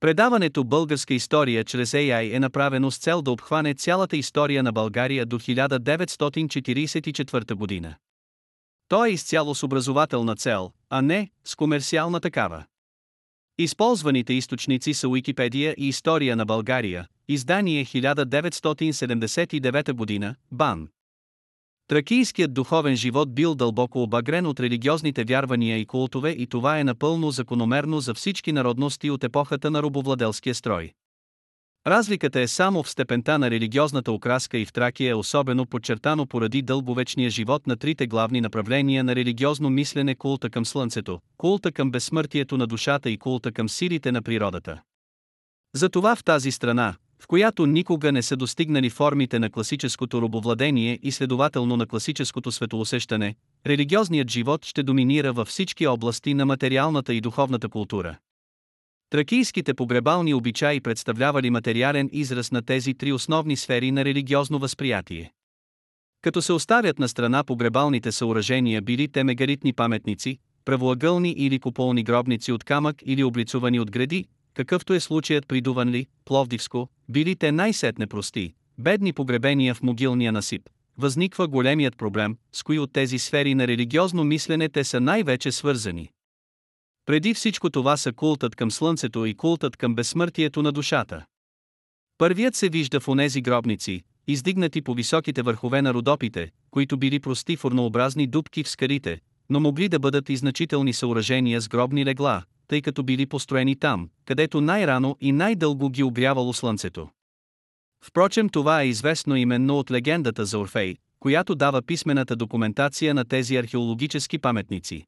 Предаването Българска история чрез AI е направено с цел да обхване цялата история на България до 1944 година. То е изцяло с образователна цел, а не с комерциална такава. Използваните източници са Уикипедия и История на България, издание 1979 година, БАН. Тракийският духовен живот бил дълбоко обагрен от религиозните вярвания и култове и това е напълно закономерно за всички народности от епохата на робовладелския строй. Разликата е само в степента на религиозната окраска и в Тракия е особено подчертано поради дълбовечния живот на трите главни направления на религиозно мислене култа към Слънцето, култа към безсмъртието на душата и култа към силите на природата. Затова в тази страна, в която никога не са достигнали формите на класическото робовладение и следователно на класическото светоусещане, религиозният живот ще доминира във всички области на материалната и духовната култура. Тракийските погребални обичаи представлявали материален израз на тези три основни сфери на религиозно възприятие. Като се оставят на страна погребалните съоръжения били те мегаритни паметници, правоъгълни или куполни гробници от камък или облицувани от гради, какъвто е случаят при Дуванли, Пловдивско, били те най-сетне прости, бедни погребения в могилния насип. Възниква големият проблем, с кои от тези сфери на религиозно мислене те са най-вече свързани. Преди всичко това са култът към слънцето и култът към безсмъртието на душата. Първият се вижда в онези гробници, издигнати по високите върхове на родопите, които били прости формообразни дубки в скарите, но могли да бъдат и значителни съоръжения с гробни легла, тъй като били построени там, където най-рано и най-дълго ги обрявало слънцето. Впрочем това е известно именно от легендата за Орфей, която дава писмената документация на тези археологически паметници.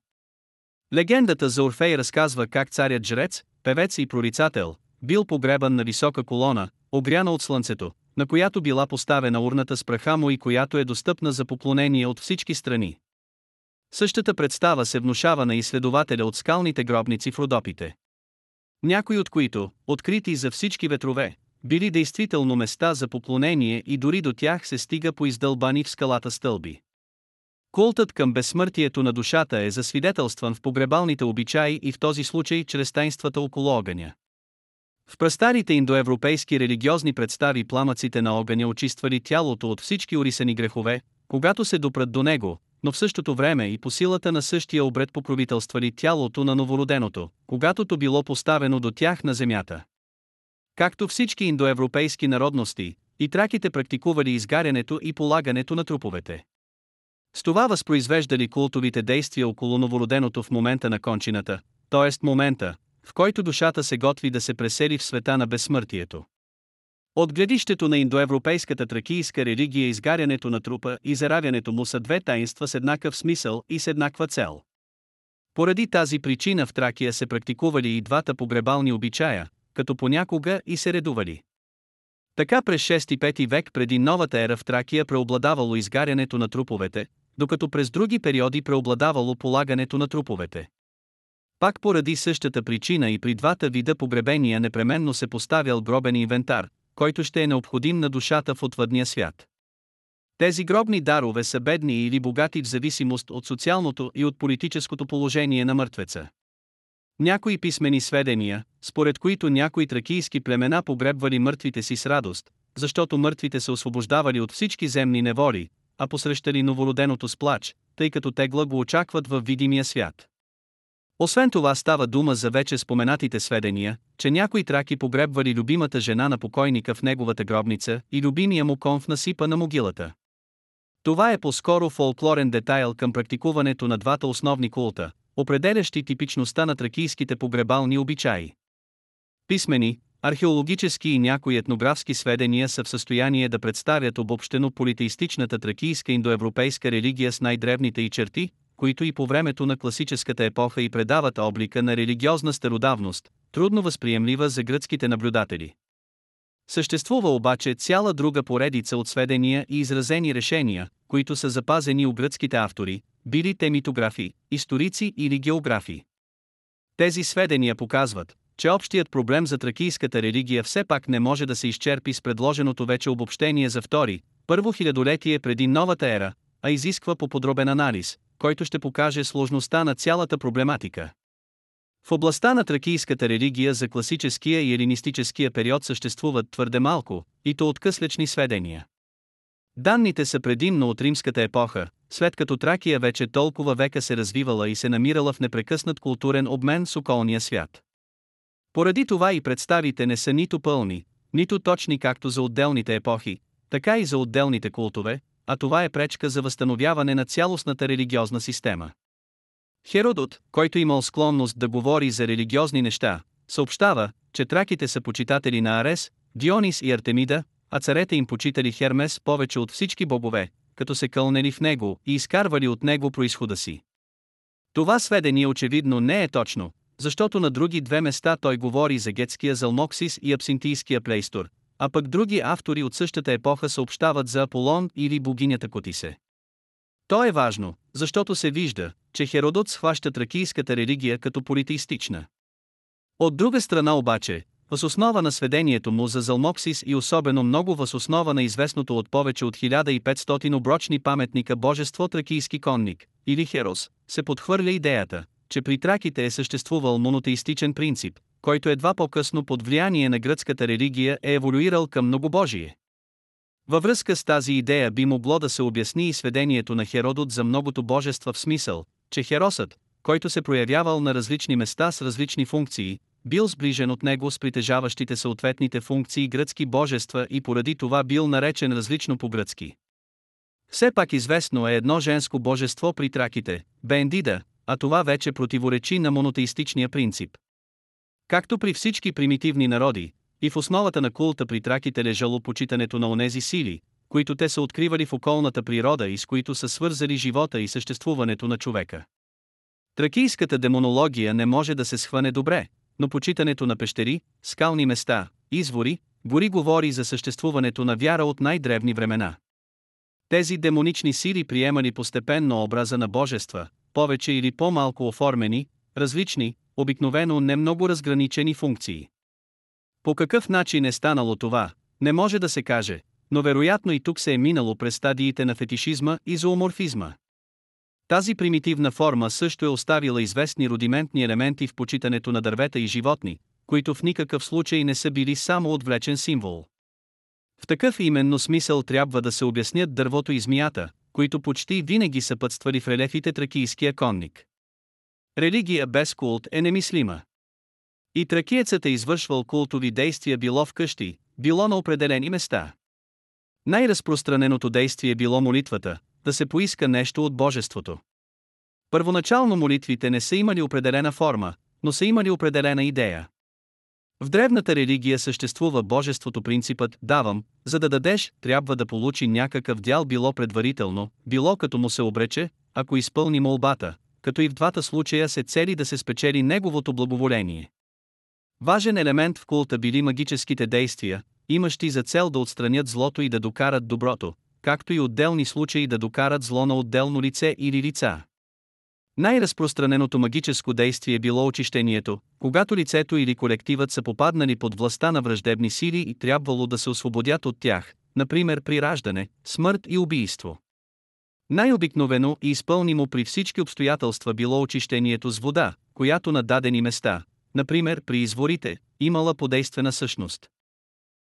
Легендата за Орфей разказва как царят жрец, певец и прорицател, бил погребан на висока колона, обряна от слънцето, на която била поставена урната с праха му и която е достъпна за поклонение от всички страни. Същата представа се внушава на изследователя от скалните гробници в Родопите. Някои от които, открити за всички ветрове, били действително места за поклонение и дори до тях се стига по издълбани в скалата стълби. Култът към безсмъртието на душата е засвидетелстван в погребалните обичаи и в този случай чрез тайнствата около огъня. В прастарите индоевропейски религиозни представи пламъците на огъня очиствали тялото от всички урисани грехове, когато се допрат до него, но в същото време и по силата на същия обред покровителствали тялото на новороденото, когато то било поставено до тях на земята. Както всички индоевропейски народности, и траките практикували изгарянето и полагането на труповете. С това възпроизвеждали култовите действия около новороденото в момента на кончината, т.е. момента, в който душата се готви да се пресели в света на безсмъртието. От гледището на индоевропейската тракийска религия изгарянето на трупа и заравянето му са две таинства с еднакъв смисъл и с еднаква цел. Поради тази причина в Тракия се практикували и двата погребални обичая, като понякога и се редували. Така през 6-5 век преди новата ера в Тракия преобладавало изгарянето на труповете, докато през други периоди преобладавало полагането на труповете. Пак поради същата причина и при двата вида погребения непременно се поставял гробен инвентар, който ще е необходим на душата в отвъдния свят. Тези гробни дарове са бедни или богати в зависимост от социалното и от политическото положение на мъртвеца. Някои писмени сведения, според които някои тракийски племена погребвали мъртвите си с радост, защото мъртвите се освобождавали от всички земни невори, а посрещали новороденото с плач, тъй като тегла го очакват във видимия свят. Освен това става дума за вече споменатите сведения, че някои траки погребвали любимата жена на покойника в неговата гробница и любимия му кон в насипа на могилата. Това е по-скоро фолклорен детайл към практикуването на двата основни култа, определящи типичността на тракийските погребални обичаи. Писмени, археологически и някои етнографски сведения са в състояние да представят обобщено политеистичната тракийска индоевропейска религия с най-древните и черти, които и по времето на класическата епоха и предават облика на религиозна стародавност, трудно възприемлива за гръцките наблюдатели. Съществува обаче цяла друга поредица от сведения и изразени решения, които са запазени у гръцките автори, били те митографи, историци или географи. Тези сведения показват, че общият проблем за тракийската религия все пак не може да се изчерпи с предложеното вече обобщение за втори, първо хилядолетие преди новата ера, а изисква по подробен анализ, който ще покаже сложността на цялата проблематика. В областта на тракийската религия за класическия и елинистическия период съществуват твърде малко, и то откъслечни сведения. Данните са предимно от римската епоха, след като Тракия вече толкова века се развивала и се намирала в непрекъснат културен обмен с околния свят. Поради това и представите не са нито пълни, нито точни както за отделните епохи, така и за отделните култове, а това е пречка за възстановяване на цялостната религиозна система. Херодот, който имал склонност да говори за религиозни неща, съобщава, че траките са почитатели на Арес, Дионис и Артемида, а царете им почитали Хермес повече от всички богове, като се кълнели в него и изкарвали от него происхода си. Това сведение очевидно не е точно, защото на други две места той говори за гетския Залмоксис и абсинтийския Плейстор, а пък други автори от същата епоха съобщават за Аполон или богинята Котисе. То е важно, защото се вижда, че Херодот схваща тракийската религия като политеистична. От друга страна обаче, възоснова на сведението му за Залмоксис и особено много възоснова на известното от повече от 1500 оброчни паметника божество тракийски конник, или Херос, се подхвърля идеята, че при траките е съществувал монотеистичен принцип, който едва по-късно под влияние на гръцката религия е еволюирал към многобожие. Във връзка с тази идея би могло да се обясни и сведението на Херодот за многото божества в смисъл, че Херосът, който се проявявал на различни места с различни функции, бил сближен от него с притежаващите съответните функции гръцки божества и поради това бил наречен различно по-гръцки. Все пак известно е едно женско божество при траките, Бендида, а това вече противоречи на монотеистичния принцип. Както при всички примитивни народи, и в основата на култа при траките лежало почитането на онези сили, които те са откривали в околната природа и с които са свързали живота и съществуването на човека. Тракийската демонология не може да се схване добре, но почитането на пещери, скални места, извори, гори говори за съществуването на вяра от най-древни времена. Тези демонични сили приемали постепенно образа на божества, повече или по-малко оформени, различни, обикновено не много разграничени функции. По какъв начин е станало това, не може да се каже, но вероятно и тук се е минало през стадиите на фетишизма и зооморфизма. Тази примитивна форма също е оставила известни рудиментни елементи в почитането на дървета и животни, които в никакъв случай не са били само отвлечен символ. В такъв именно смисъл трябва да се обяснят дървото и змията, които почти винаги съпътствали в релефите тракийския конник. Религия без култ е немислима. И тракиецът е извършвал култови действия било в къщи, било на определени места. Най-разпространеното действие било молитвата, да се поиска нещо от Божеството. Първоначално молитвите не са имали определена форма, но са имали определена идея. В древната религия съществува божеството принципът «давам», за да дадеш, трябва да получи някакъв дял било предварително, било като му се обрече, ако изпълни молбата, като и в двата случая се цели да се спечели неговото благоволение. Важен елемент в култа били магическите действия, имащи за цел да отстранят злото и да докарат доброто, както и отделни случаи да докарат зло на отделно лице или лица. Най-разпространеното магическо действие било очищението, когато лицето или колективът са попаднали под властта на враждебни сили и трябвало да се освободят от тях, например при раждане, смърт и убийство. Най-обикновено и изпълнимо при всички обстоятелства било очищението с вода, която на дадени места, например при изворите, имала подействена същност.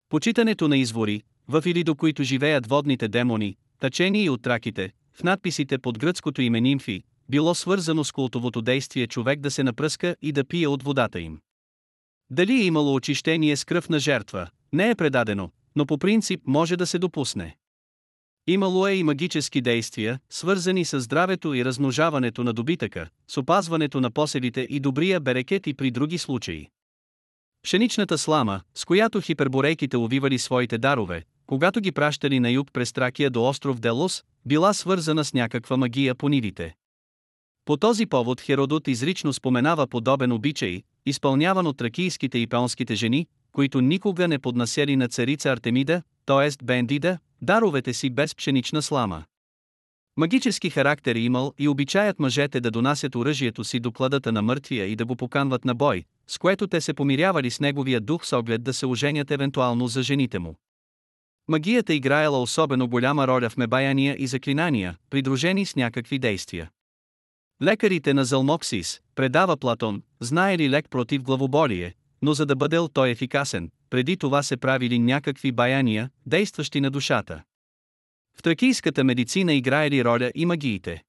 Почитането на извори, в или до които живеят водните демони, тъчени и от траките, в надписите под гръцкото име нимфи, било свързано с култовото действие човек да се напръска и да пие от водата им. Дали е имало очищение с кръв на жертва, не е предадено, но по принцип може да се допусне. Имало е и магически действия, свързани с здравето и размножаването на добитъка, с опазването на поселите и добрия берекет и при други случаи. Пшеничната слама, с която хиперборейките увивали своите дарове, когато ги пращали на юг през Тракия до остров Делос, била свързана с някаква магия по нивите. По този повод Херодот изрично споменава подобен обичай, изпълняван от тракийските и пеонските жени, които никога не поднасяли на царица Артемида, т.е. Бендида, даровете си без пшенична слама. Магически характер е имал и обичаят мъжете да донасят оръжието си до кладата на мъртвия и да го поканват на бой, с което те се помирявали с неговия дух с оглед да се оженят евентуално за жените му. Магията играела особено голяма роля в мебаяния и заклинания, придружени с някакви действия. Лекарите на Залмоксис, предава Платон, знаели лек против главоболие, но за да бъдел той ефикасен, преди това се правили някакви баяния, действащи на душата. В тракийската медицина играели роля и магиите.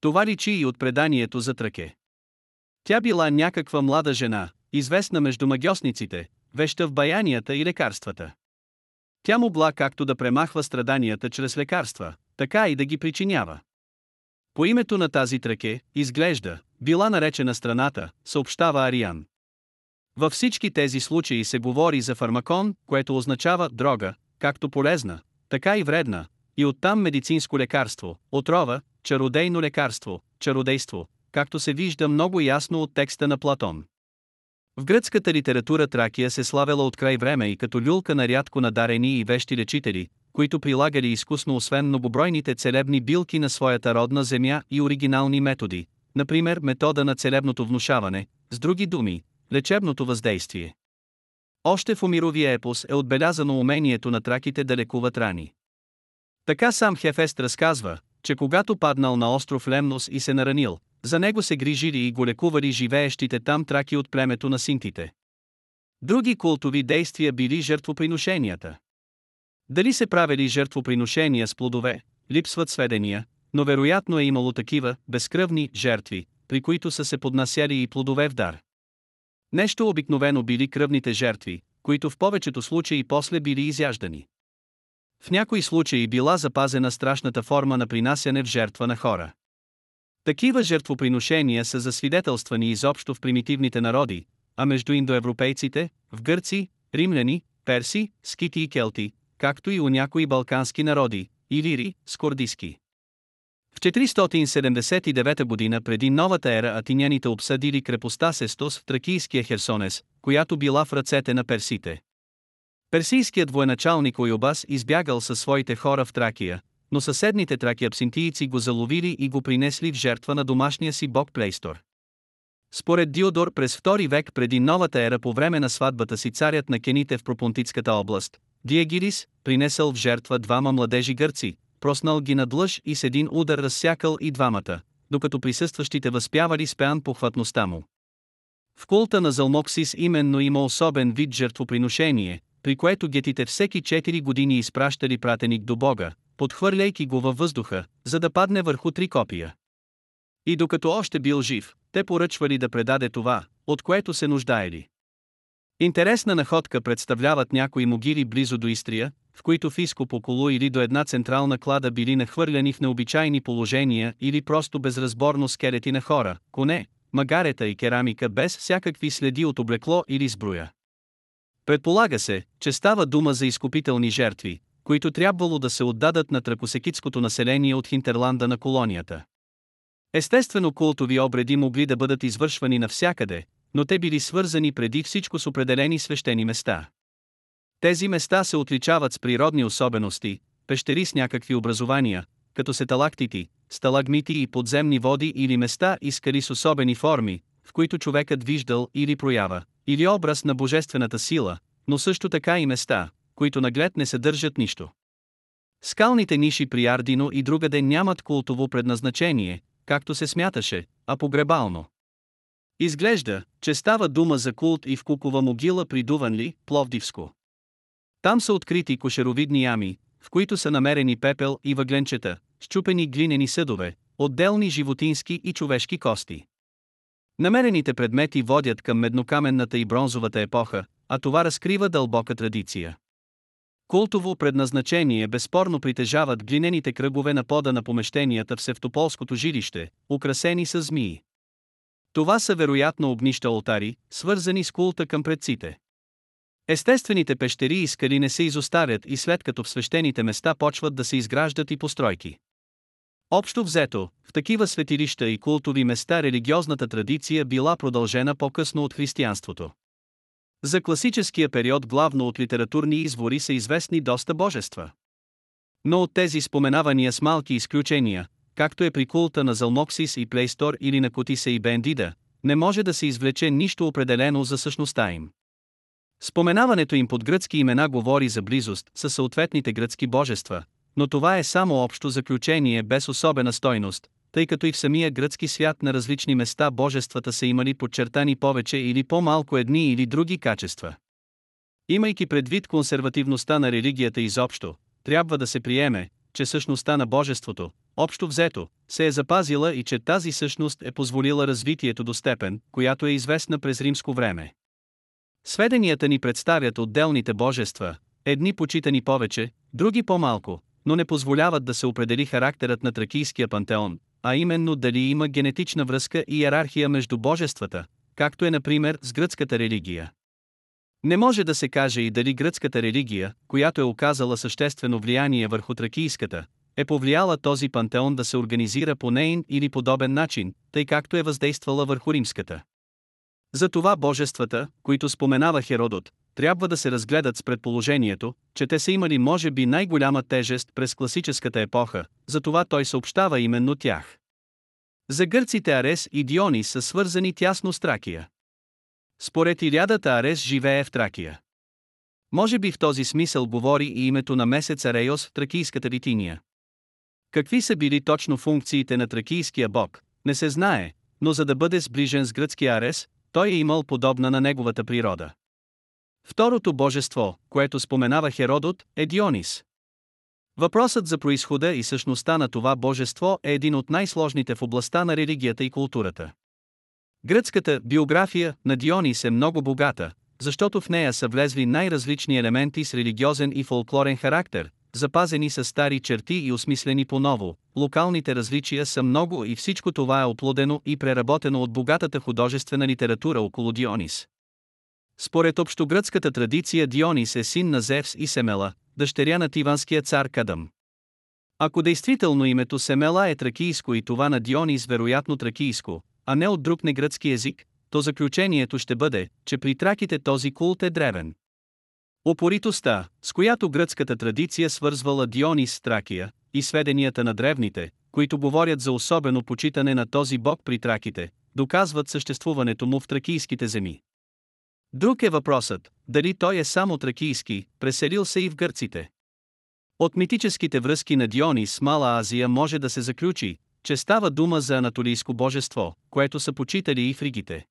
Това личи и от преданието за Траке. Тя била някаква млада жена, известна между магиосниците, веща в баянията и лекарствата. Тя могла както да премахва страданията чрез лекарства, така и да ги причинява. По името на тази траке, изглежда, била наречена страната, съобщава Ариан. Във всички тези случаи се говори за фармакон, което означава дрога, както полезна, така и вредна, и оттам медицинско лекарство, отрова, чародейно лекарство, чародейство, както се вижда много ясно от текста на Платон. В гръцката литература Тракия се славела от край време и като люлка на рядко надарени и вещи лечители, които прилагали изкусно освен многобройните целебни билки на своята родна земя и оригинални методи, например метода на целебното внушаване, с други думи, лечебното въздействие. Още в Омировия епос е отбелязано умението на траките да лекуват рани. Така сам Хефест разказва, че когато паднал на остров Лемнос и се наранил, за него се грижили и го лекували живеещите там траки от племето на синтите. Други култови действия били жертвоприношенията. Дали се правили жертвоприношения с плодове, липсват сведения, но вероятно е имало такива, безкръвни, жертви, при които са се поднасяли и плодове в дар. Нещо обикновено били кръвните жертви, които в повечето случаи после били изяждани. В някои случаи била запазена страшната форма на принасяне в жертва на хора. Такива жертвоприношения са засвидетелствани изобщо в примитивните народи, а между индоевропейците, в гърци, римляни, перси, скити и келти, както и у някои балкански народи, илири, скордиски. В 479 година преди новата ера атиняните обсъдили крепостта Сестос в тракийския Херсонес, която била в ръцете на персите. Персийският военачалник Ойобас избягал със своите хора в Тракия, но съседните траки абсинтийци го заловили и го принесли в жертва на домашния си бог Плейстор. Според Диодор през II век преди новата ера по време на сватбата си царят на кените в Пропонтитската област, Диегирис, принесъл в жертва двама младежи гърци, проснал ги над лъж и с един удар разсякал и двамата, докато присъстващите възпявали с пеан похватността му. В култа на Залмоксис именно има особен вид жертвоприношение, при което гетите всеки 4 години изпращали пратеник до Бога, подхвърляйки го във въздуха, за да падне върху три копия. И докато още бил жив, те поръчвали да предаде това, от което се нуждаели. Интересна находка представляват някои могили близо до Истрия, в които в изкоп около или до една централна клада били нахвърляни в необичайни положения или просто безразборно скелети на хора, коне, магарета и керамика без всякакви следи от облекло или сбруя. Предполага се, че става дума за изкупителни жертви, които трябвало да се отдадат на тракосекитското население от хинтерланда на колонията. Естествено култови обреди могли да бъдат извършвани навсякъде, но те били свързани преди всичко с определени свещени места. Тези места се отличават с природни особености, пещери с някакви образования, като сеталактити, сталагмити и подземни води или места и скали с особени форми, в които човекът виждал или проява, или образ на божествената сила, но също така и места, които наглед не съдържат нищо. Скалните ниши при Ардино и другаде нямат култово предназначение, както се смяташе, а погребално. Изглежда, че става дума за култ и в Кукова могила при Дуванли, Пловдивско. Там са открити кошеровидни ями, в които са намерени пепел и въгленчета, щупени глинени съдове, отделни животински и човешки кости. Намерените предмети водят към меднокаменната и бронзовата епоха, а това разкрива дълбока традиция. Култово предназначение безспорно притежават глинените кръгове на пода на помещенията в Севтополското жилище, украсени с змии. Това са вероятно огнища алтари, свързани с култа към предците. Естествените пещери и скали не се изостарят и след като в свещените места почват да се изграждат и постройки. Общо взето, в такива светилища и култови места религиозната традиция била продължена по-късно от християнството. За класическия период главно от литературни извори са известни доста божества. Но от тези споменавания с малки изключения, както е при култа на Залмоксис и Плейстор или на Котиса и Бендида, не може да се извлече нищо определено за същността им. Споменаването им под гръцки имена говори за близост със съответните гръцки божества, но това е само общо заключение без особена стойност, тъй като и в самия гръцки свят на различни места божествата са имали подчертани повече или по-малко едни или други качества. Имайки предвид консервативността на религията изобщо, трябва да се приеме, че същността на божеството, общо взето, се е запазила и че тази същност е позволила развитието до степен, която е известна през римско време. Сведенията ни представят отделните божества, едни почитани повече, други по-малко, но не позволяват да се определи характерът на тракийския пантеон, а именно дали има генетична връзка и иерархия между божествата, както е например с гръцката религия. Не може да се каже и дали гръцката религия, която е оказала съществено влияние върху тракийската, е повлияла този пантеон да се организира по нейн или подобен начин, тъй както е въздействала върху римската. Затова божествата, които споменава Херодот, трябва да се разгледат с предположението, че те са имали може би най-голяма тежест през класическата епоха, затова той съобщава именно тях. За гърците Арес и Дионис са свързани тясно с Тракия. Според Илядата Арес живее в Тракия. Може би в този смисъл говори и името на месец Арейос в тракийската Ритиния. Какви са били точно функциите на тракийския бог, не се знае, но за да бъде сближен с гръцкия Арес, той е имал подобна на неговата природа. Второто божество, което споменава Херодот, е Дионис. Въпросът за происхода и същността на това божество е един от най-сложните в областта на религията и културата. Гръцката биография на Дионис е много богата, защото в нея са влезли най-различни елементи с религиозен и фолклорен характер, запазени с стари черти и осмислени по-ново. Локалните различия са много и всичко това е оплодено и преработено от богатата художествена литература около Дионис. Според общогръцката традиция Дионис е син на Зевс и Семела, дъщеря на тиванския цар Кадъм. Ако действително името Семела е тракийско и това на Дионис вероятно тракийско, а не от друг негръцки език, то заключението ще бъде, че при траките този култ е древен. Опоритостта, с която гръцката традиция свързвала Дионис с Тракия, и сведенията на древните, които говорят за особено почитане на този бог при траките, доказват съществуването му в тракийските земи. Друг е въпросът, дали той е само тракийски, преселил се и в гърците. От митическите връзки на Дионис с Мала Азия може да се заключи, че става дума за анатолийско божество, което са почитали и фригите.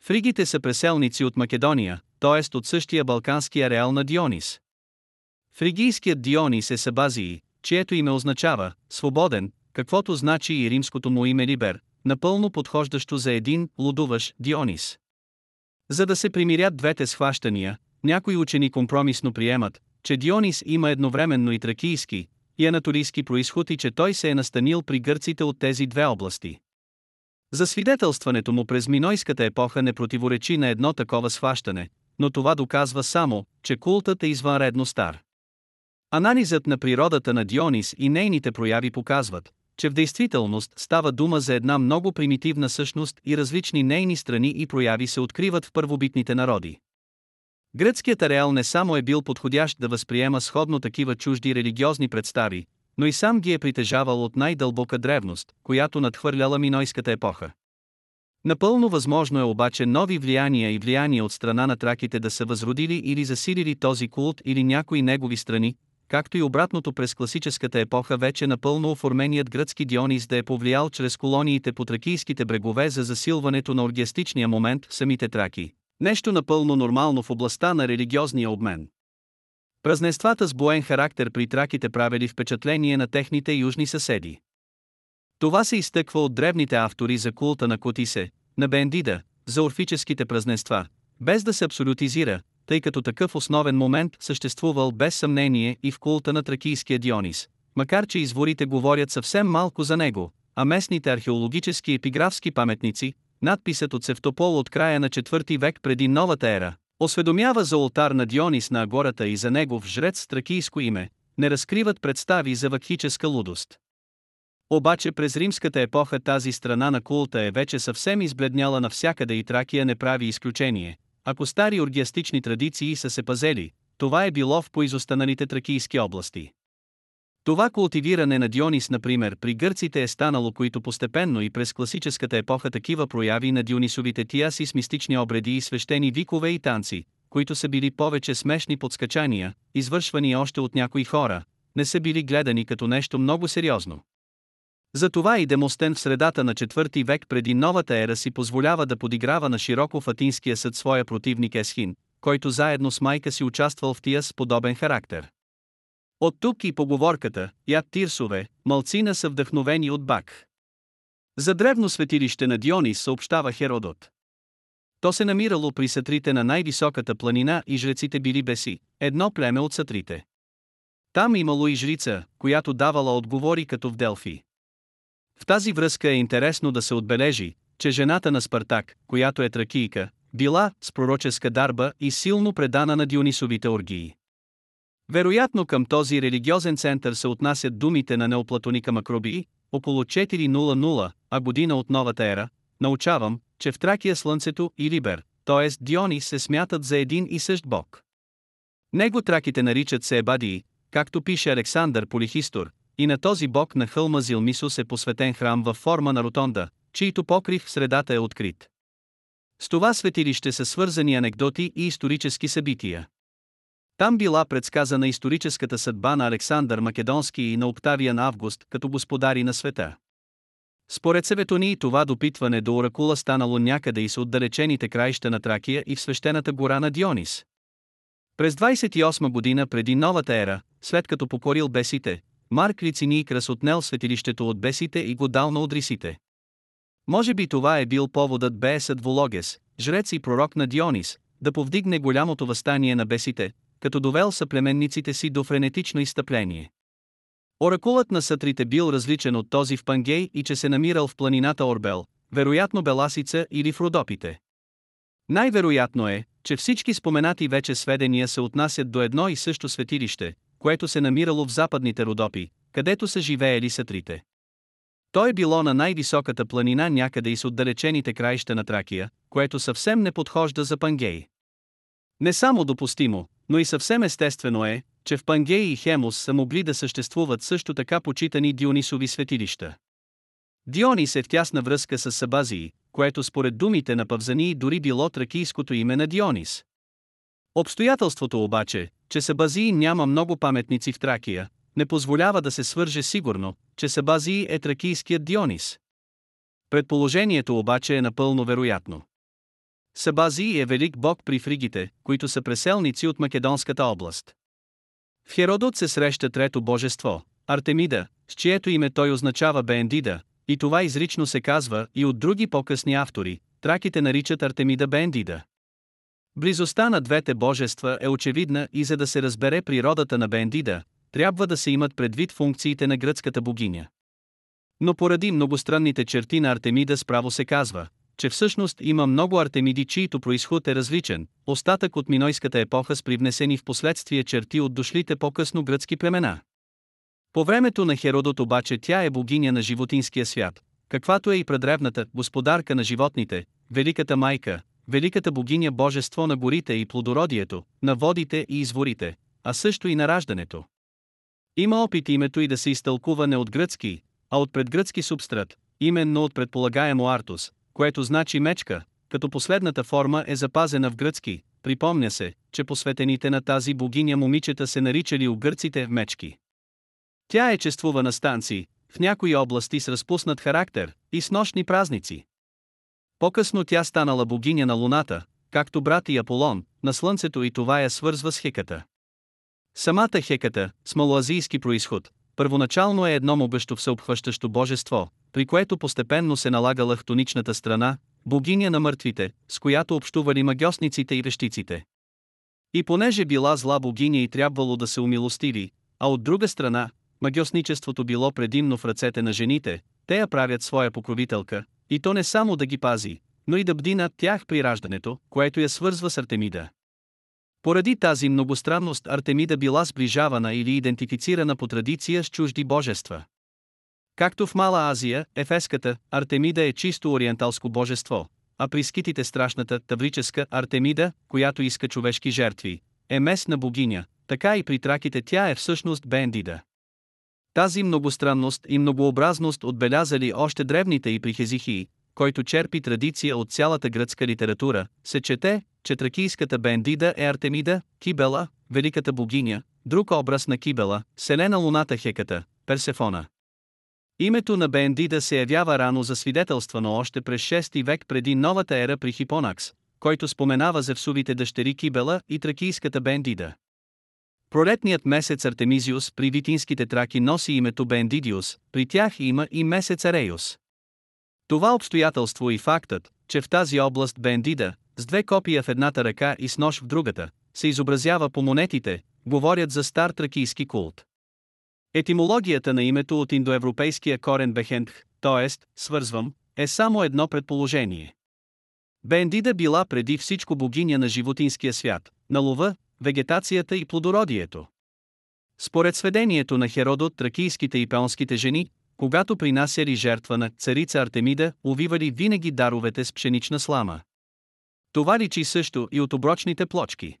Фригите са преселници от Македония, т.е. от същия балкански ареал на Дионис. Фригийският Дионис е Сабазии, чието име означава свободен, каквото значи и римското му име Либер, напълно подхождащо за един лудуваш Дионис. За да се примирят двете схващания, някои учени компромисно приемат, че Дионис има едновременно и тракийски, и анатолийски происход и че той се е настанил при гърците от тези две области. За свидетелстването му през Минойската епоха не противоречи на едно такова схващане, но това доказва само, че култът е извънредно стар. Анализът на природата на Дионис и нейните прояви показват, че в действителност става дума за една много примитивна същност и различни нейни страни и прояви се откриват в първобитните народи. Гръцкият ареал не само е бил подходящ да възприема сходно такива чужди религиозни представи, но и сам ги е притежавал от най-дълбока древност, която надхвърляла Минойската епоха. Напълно възможно е обаче нови влияния и влияния от страна на траките да са възродили или засилили този култ или някои негови страни, както и обратното през класическата епоха вече напълно оформеният гръцки Дионис да е повлиял чрез колониите по тракийските брегове за засилването на оргиастичния момент в самите траки. Нещо напълно нормално в областта на религиозния обмен. Празненствата с боен характер при траките правили впечатление на техните южни съседи. Това се изтъква от древните автори за култа на Котисе, на Бендида, за орфическите празненства, без да се абсолютизира, тъй като такъв основен момент съществувал без съмнение и в култа на тракийския Дионис, макар че изворите говорят съвсем малко за него, а местните археологически епиграфски паметници, надписът от Севтопол от края на 4 век преди новата ера, осведомява за ултар на Дионис на агората и за негов жрец с тракийско име, не разкриват представи за вакхическа лудост. Обаче през римската епоха тази страна на култа е вече съвсем избледняла навсякъде и Тракия не прави изключение. Ако стари оргиастични традиции са се пазели, това е било в поизостаналите тракийски области. Това култивиране на Дионис, например, при гърците е станало, които постепенно и през класическата епоха такива прояви на Дионисовите тияси с мистични обреди и свещени викове и танци, които са били повече смешни подскачания, извършвани още от някои хора, не са били гледани като нещо много сериозно. Затова и Демостен в средата на 4 век преди новата ера си позволява да подиграва на широко в Атинския съд своя противник Есхин, който заедно с майка си участвал в тия с подобен характер. От тук и поговорката, яд тирсове, малцина са вдъхновени от Бак. За древно светилище на Дионис съобщава Херодот. То се намирало при сатрите на най-високата планина и жреците били беси, едно племе от сатрите. Там имало и жрица, която давала отговори като в Делфи. В тази връзка е интересно да се отбележи, че жената на Спартак, която е тракийка, била с пророческа дарба и силно предана на Дионисовите оргии. Вероятно към този религиозен център се отнасят думите на неоплатоника Макроби, около 400, а година от новата ера, научавам, че в Тракия Слънцето и Либер, т.е. Дионис се смятат за един и същ бог. Него траките наричат Сеебадии, както пише Александър Полихистор, и на този бог на хълма Зилмисус е посветен храм във форма на ротонда, чийто покрив в средата е открит. С това светилище са свързани анекдоти и исторически събития. Там била предсказана историческата съдба на Александър Македонски и на Октавиан Август като господари на света. Според Севетони това допитване до оракула станало някъде и с отдалечените краища на Тракия и в свещената гора на Дионис. През 28 година преди новата ера, след като покорил бесите, Марк Лициникрас отнел светилището от бесите и го дал на одрисите. Може би това е бил поводът Беесът Вологес, жрец и пророк на Дионис, да повдигне голямото възстание на бесите, като довел съплеменниците си до френетично изтъпление. Оракулът на сатрите бил различен от този в Пангей и че се намирал в планината Орбел, вероятно Беласица или в Родопите. Най-вероятно е, че всички споменати вече сведения се отнасят до едно и също светилище, което се намирало в западните Родопи, където са живеели сатрите. То е било на най-високата планина някъде и с отдалечените краища на Тракия, което съвсем не подхожда за Пангей. Не само допустимо, но и съвсем естествено е, че в Пангей и Хемус са могли да съществуват също така почитани Дионисови светилища. Дионис е в тясна връзка с Сабазии, което според думите на Павзании дори било тракийското име на Дионис. Обстоятелството обаче, че Сабазии няма много паметници в Тракия, не позволява да се свърже сигурно, че Сабазии е тракийският Дионис. Предположението обаче е напълно вероятно. Сабазии е велик бог при фригите, които са преселници от Македонската област. В Херодот се среща трето божество, Артемида, с чието име той означава Бендида, и това изрично се казва и от други по-късни автори, траките наричат Артемида Бендида. Близостта на двете божества е очевидна и за да се разбере природата на Бендида, трябва да се имат предвид функциите на гръцката богиня. Но поради многостранните черти на Артемида справо се казва, че всъщност има много артемиди, чието происход е различен, остатък от минойската епоха с привнесени в последствие черти от дошлите по-късно гръцки племена. По времето на Херодот обаче тя е богиня на животинския свят, каквато е и предревната господарка на животните, великата майка, великата богиня божество на горите и плодородието, на водите и изворите, а също и на раждането. Има опит името и да се изтълкува не от гръцки, а от предгръцки субстрат, именно от предполагаемо артус, което значи мечка, като последната форма е запазена в гръцки, припомня се, че посветените на тази богиня момичета се наричали у гърците мечки. Тя е чествува на станции, в някои области с разпуснат характер, и с нощни празници. По-късно тя станала богиня на луната, както брат и Аполон, на слънцето и това я свързва с Хеката. Самата Хеката, с малоазийски происход, първоначално е едно могъщо всеобхващащо божество, при което постепенно се налагала хтоничната страна, богиня на мъртвите, с която общували магиосниците и вещиците. И понеже била зла богиня и трябвало да се умилостили, а от друга страна, магиосничеството било предимно в ръцете на жените, те я правят своя покровителка, и то не само да ги пази, но и да бди над тях при раждането, което я свързва с Артемида. Поради тази многостранност Артемида била сближавана или идентифицирана по традиция с чужди божества. Както в Мала Азия, ефеската Артемида е чисто ориенталско божество, а при скитите страшната таврическа Артемида, която иска човешки жертви, е местна богиня, така и при траките тя е всъщност Бендида. Тази многостранност и многообразност отбелязали още древните и при Хезихии, който черпи традиция от цялата гръцка литература, се чете, че тракийската Бендида е Артемида, Кибела, великата богиня, друг образ на Кибела, селена луната Хеката, Персефона. Името на Бендида се явява рано засвидетелствано още през 6 век преди новата ера при Хипонакс, който споменава Зевсовите дъщери Кибела и тракийската Бендида. Пролетният месец Артемизиус при витинските траки носи името Бендидиус, при тях има и месец Ареус. Това обстоятелство и фактът, че в тази област Бендида, с две копия в едната ръка и с нож в другата, се изобразява по монетите, говорят за стар тракийски култ. Етимологията на името от индоевропейския корен бехентх, т.е. свързвам, е само едно предположение. Бендида била преди всичко богиня на животинския свят, на лова, вегетацията и плодородието. Според сведението на Херодот, тракийските и пеонските жени, когато принасяли жертва на царица Артемида, увивали винаги даровете с пшенична слама. Това личи също и от оброчните плочки.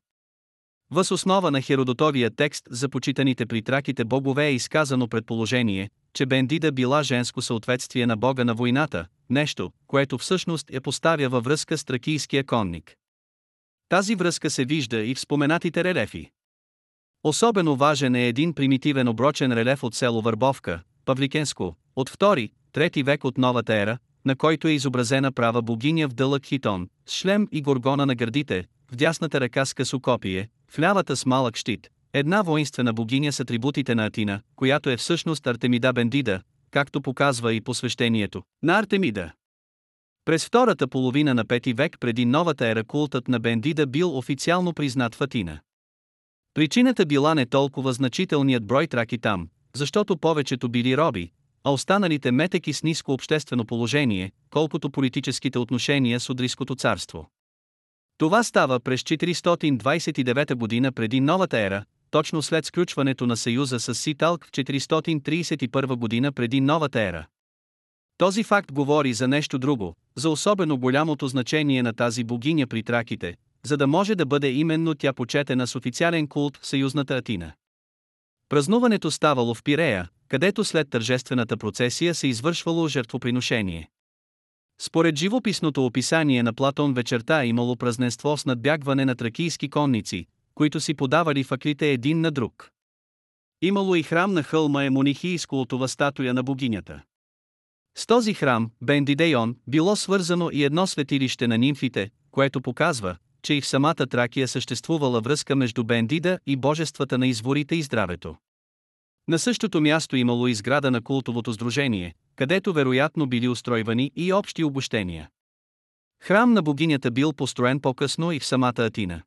Въз основа на Херодотовия текст за почитаните при траките богове е изказано предположение, че Бендида била женско съответствие на бога на войната, нещо, което всъщност я поставя във връзка с тракийския конник. Тази връзка се вижда и в споменатите релефи. Особено важен е един примитивен оброчен релеф от село Върбовка, Павликенско, от 2-3 век от новата ера, на който е изобразена права богиня в дълъг хитон, с шлем и горгона на гърдите, в дясната ръка с късокопие, в лявата с малък щит, една воинствена богиня с атрибутите на Атина, която е всъщност Артемида Бендида, както показва и посвещението на Артемида. През втората половина на пети век преди новата ера култът на Бендида бил официално признат в Атина. Причината била не толкова значителният брой траки там, защото повечето били роби, а останалите метеки с ниско обществено положение, колкото политическите отношения с Удриското царство. Това става през 429 година преди новата ера, точно след сключването на съюза с Ситалк в 431 година преди новата ера. Този факт говори за нещо друго, за особено голямото значение на тази богиня при траките, за да може да бъде именно тя почетена с официален култ в съюзната Атина. Празнуването ставало в Пирея, където след тържествената процесия се извършвало жертвоприношение. Според живописното описание на Платон вечерта е имало празненство с надбягване на тракийски конници, които си подавали факлите един на друг. Имало и храм на хълма Емонихи с култова статуя на богинята. С този храм, Бендидейон, било свързано и едно светилище на нимфите, което показва, че и в самата Тракия съществувала връзка между Бендида и божествата на изворите и здравето. На същото място имало изграда на култовото сдружение, където вероятно били устройвани и общи обощения. Храм на богинята бил построен по-късно и в самата Атина.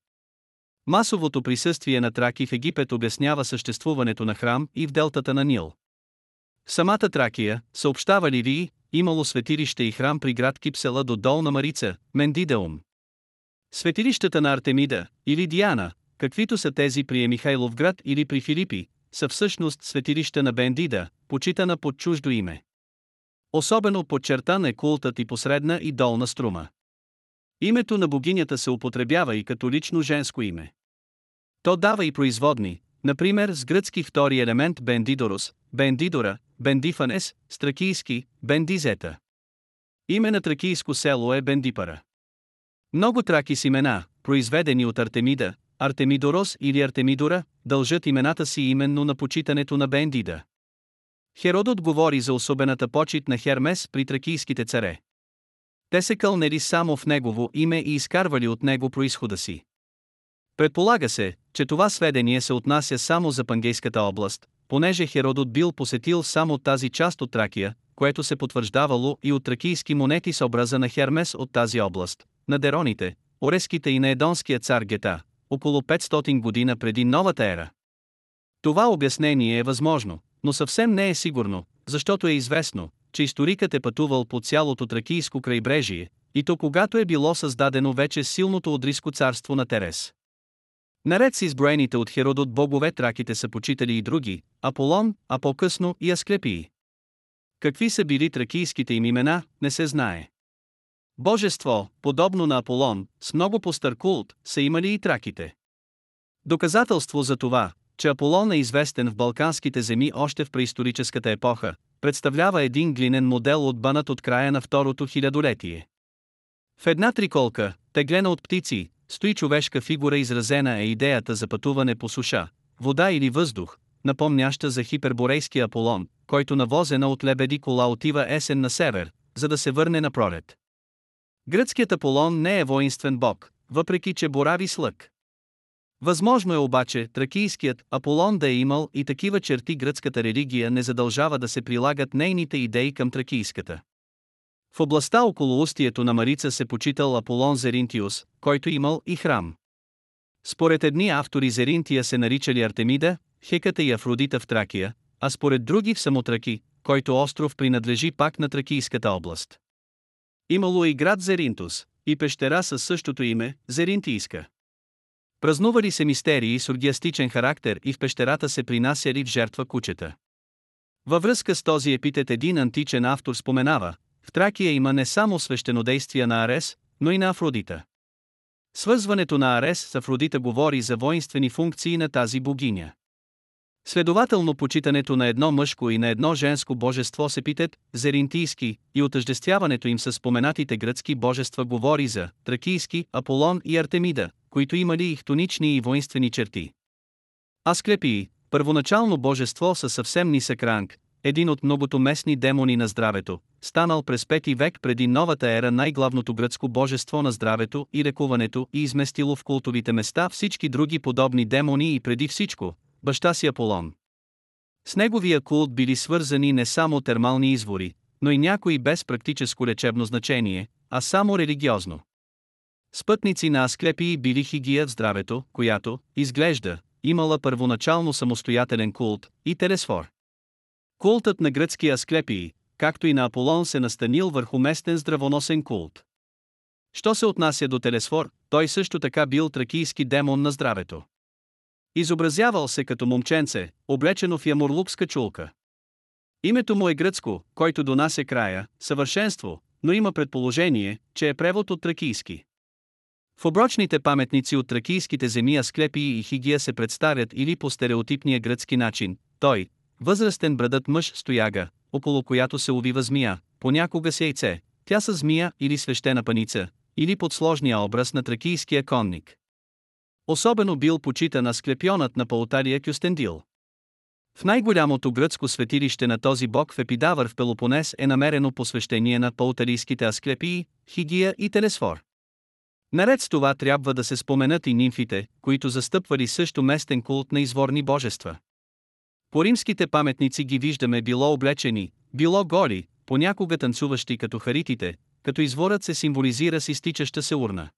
Масовото присъствие на траки в Египет обяснява съществуването на храм и в делтата на Нил. Самата Тракия, съобщава Ливии, имало светилище и храм при град Кипсела до Долна Марица, Мендидеум. Светилищата на Артемида, или Диана, каквито са тези при Емихайловград или при Филипи, са всъщност светилища на Бендида, почитана под чуждо име. Особено подчертан е култът и посредна и долна струма. Името на богинята се употребява и като лично женско име. То дава и производни, например с гръцки втори елемент Бендидорус, Бендидора, Бендифанес, с тракийски, Бендизета. Име на тракийско село е Бендипара. Много траки с имена, произведени от Артемида, Артемидорос или Артемидора, дължат имената си именно на почитането на Бендида. Херодот говори за особената почет на Хермес при тракийските царе. Те се кълнели само в негово име и изкарвали от него происхода си. Предполага се, че това сведение се отнася само за Пангейската област, понеже Херодот бил посетил само тази част от Тракия, което се потвърждавало и от тракийски монети с образа на Хермес от тази област, на Дероните, Ореските и на Едонския цар Гета, около 500 година преди новата ера. Това обяснение е възможно, но съвсем не е сигурно, защото е известно, че историкът е пътувал по цялото тракийско крайбрежие, и то когато е било създадено вече силното одриско царство на Терес. Наред с изброените от Херодот богове траките са почитали и други, Аполон, а по-късно и Асклепии. Какви са били тракийските им имена, не се знае. Божество, подобно на Аполон, с много постър култ, са имали и траките. Доказателство за това, че Аполон е известен в Балканските земи още в преисторическата епоха, представлява един глинен модел от банът от края на второто хилядолетие. В една триколка, теглена от птици, стои човешка фигура изразена е идеята за пътуване по суша, вода или въздух, напомняща за хиперборейския Аполон, който навозена от лебеди кола отива есен на север, за да се върне на пролет. Гръцкият Аполон не е воинствен бог, въпреки че борави с лък. Възможно е обаче тракийският Аполон да е имал и такива черти гръцката религия не задължава да се прилагат нейните идеи към тракийската. В областта около устието на Марица се почитал Аполон Зеринтиус, който имал и храм. Според едни автори Зеринтия се наричали Артемида, Хеката и Афродита в Тракия, а според други в Самотраки, който остров принадлежи пак на Тракийската област. Имало и град Зеринтус, и пещера със същото име, Зеринтийска. Празнували се мистерии с оргиастичен характер и в пещерата се принасяли в жертва кучета. Във връзка с този епитет един античен автор споменава, в Тракия има не само свещенодействия на Арес, но и на Афродита. Свързването на Арес с Афродита говори за воинствени функции на тази богиня. Следователно почитането на едно мъжко и на едно женско божество се питат, зеринтийски, и отъждествяването им с споменатите гръцки божества говори за тракийски, Аполон и Артемида, които имали и хтонични и воинствени черти. Асклепии, първоначално божество със съвсем нисък ранг, един от многото местни демони на здравето, станал през 5 век преди новата ера най-главното гръцко божество на здравето и лекуването и изместило в култовите места всички други подобни демони и преди всичко, баща си Аполон. С неговия култ били свързани не само термални извори, но и някои без практическо лечебно значение, а само религиозно. Спътници на Асклепии били Хигия в здравето, която, изглежда, имала първоначално самостоятелен култ, и Телесфор. Култът на гръцки Асклепии, както и на Аполон се настанил върху местен здравоносен култ. Що се отнася до Телесфор, той също така бил тракийски демон на здравето. Изобразявал се като момченце, облечено в ямурлукска чулка. Името му е гръцко, който донася края, съвършенство, но има предположение, че е превод от тракийски. В оброчните паметници от тракийските земи Асклепии и Хигия се представят или по стереотипния гръцки начин, той, възрастен брадът мъж стояга, около която се увива змия, понякога с яйце, тя са змия или свещена паница, или под сложния образ на тракийския конник. Особено бил почитан Асклепионът на Паутария Кюстендил. В най-голямото гръцко светилище на този бог в Епидавър в Пелопонес е намерено посвещение на паутарийските Асклепии, Хигия и Телесфор. Наред с това трябва да се споменат и нимфите, които застъпвали също местен култ на изворни божества. По римските паметници ги виждаме било облечени, било голи, понякога танцуващи като харитите, като изворът се символизира с изтичаща се урна.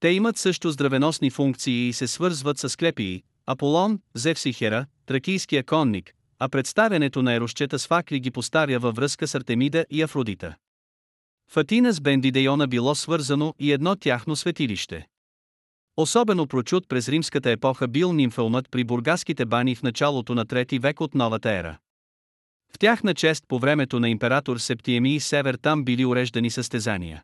Те имат също здравеносни функции и се свързват с клепии, Аполон, Зевс и Хера, тракийския конник, а представянето на ерощета с факли ги поставя във връзка с Артемида и Афродита. В Атина с Бендидейона било свързано и едно тяхно светилище. Особено прочут през римската епоха бил нимфеумът при бургаските бани в началото на трети век от новата ера. В тяхна чест по времето на император Септиемий Север там били уреждани състезания.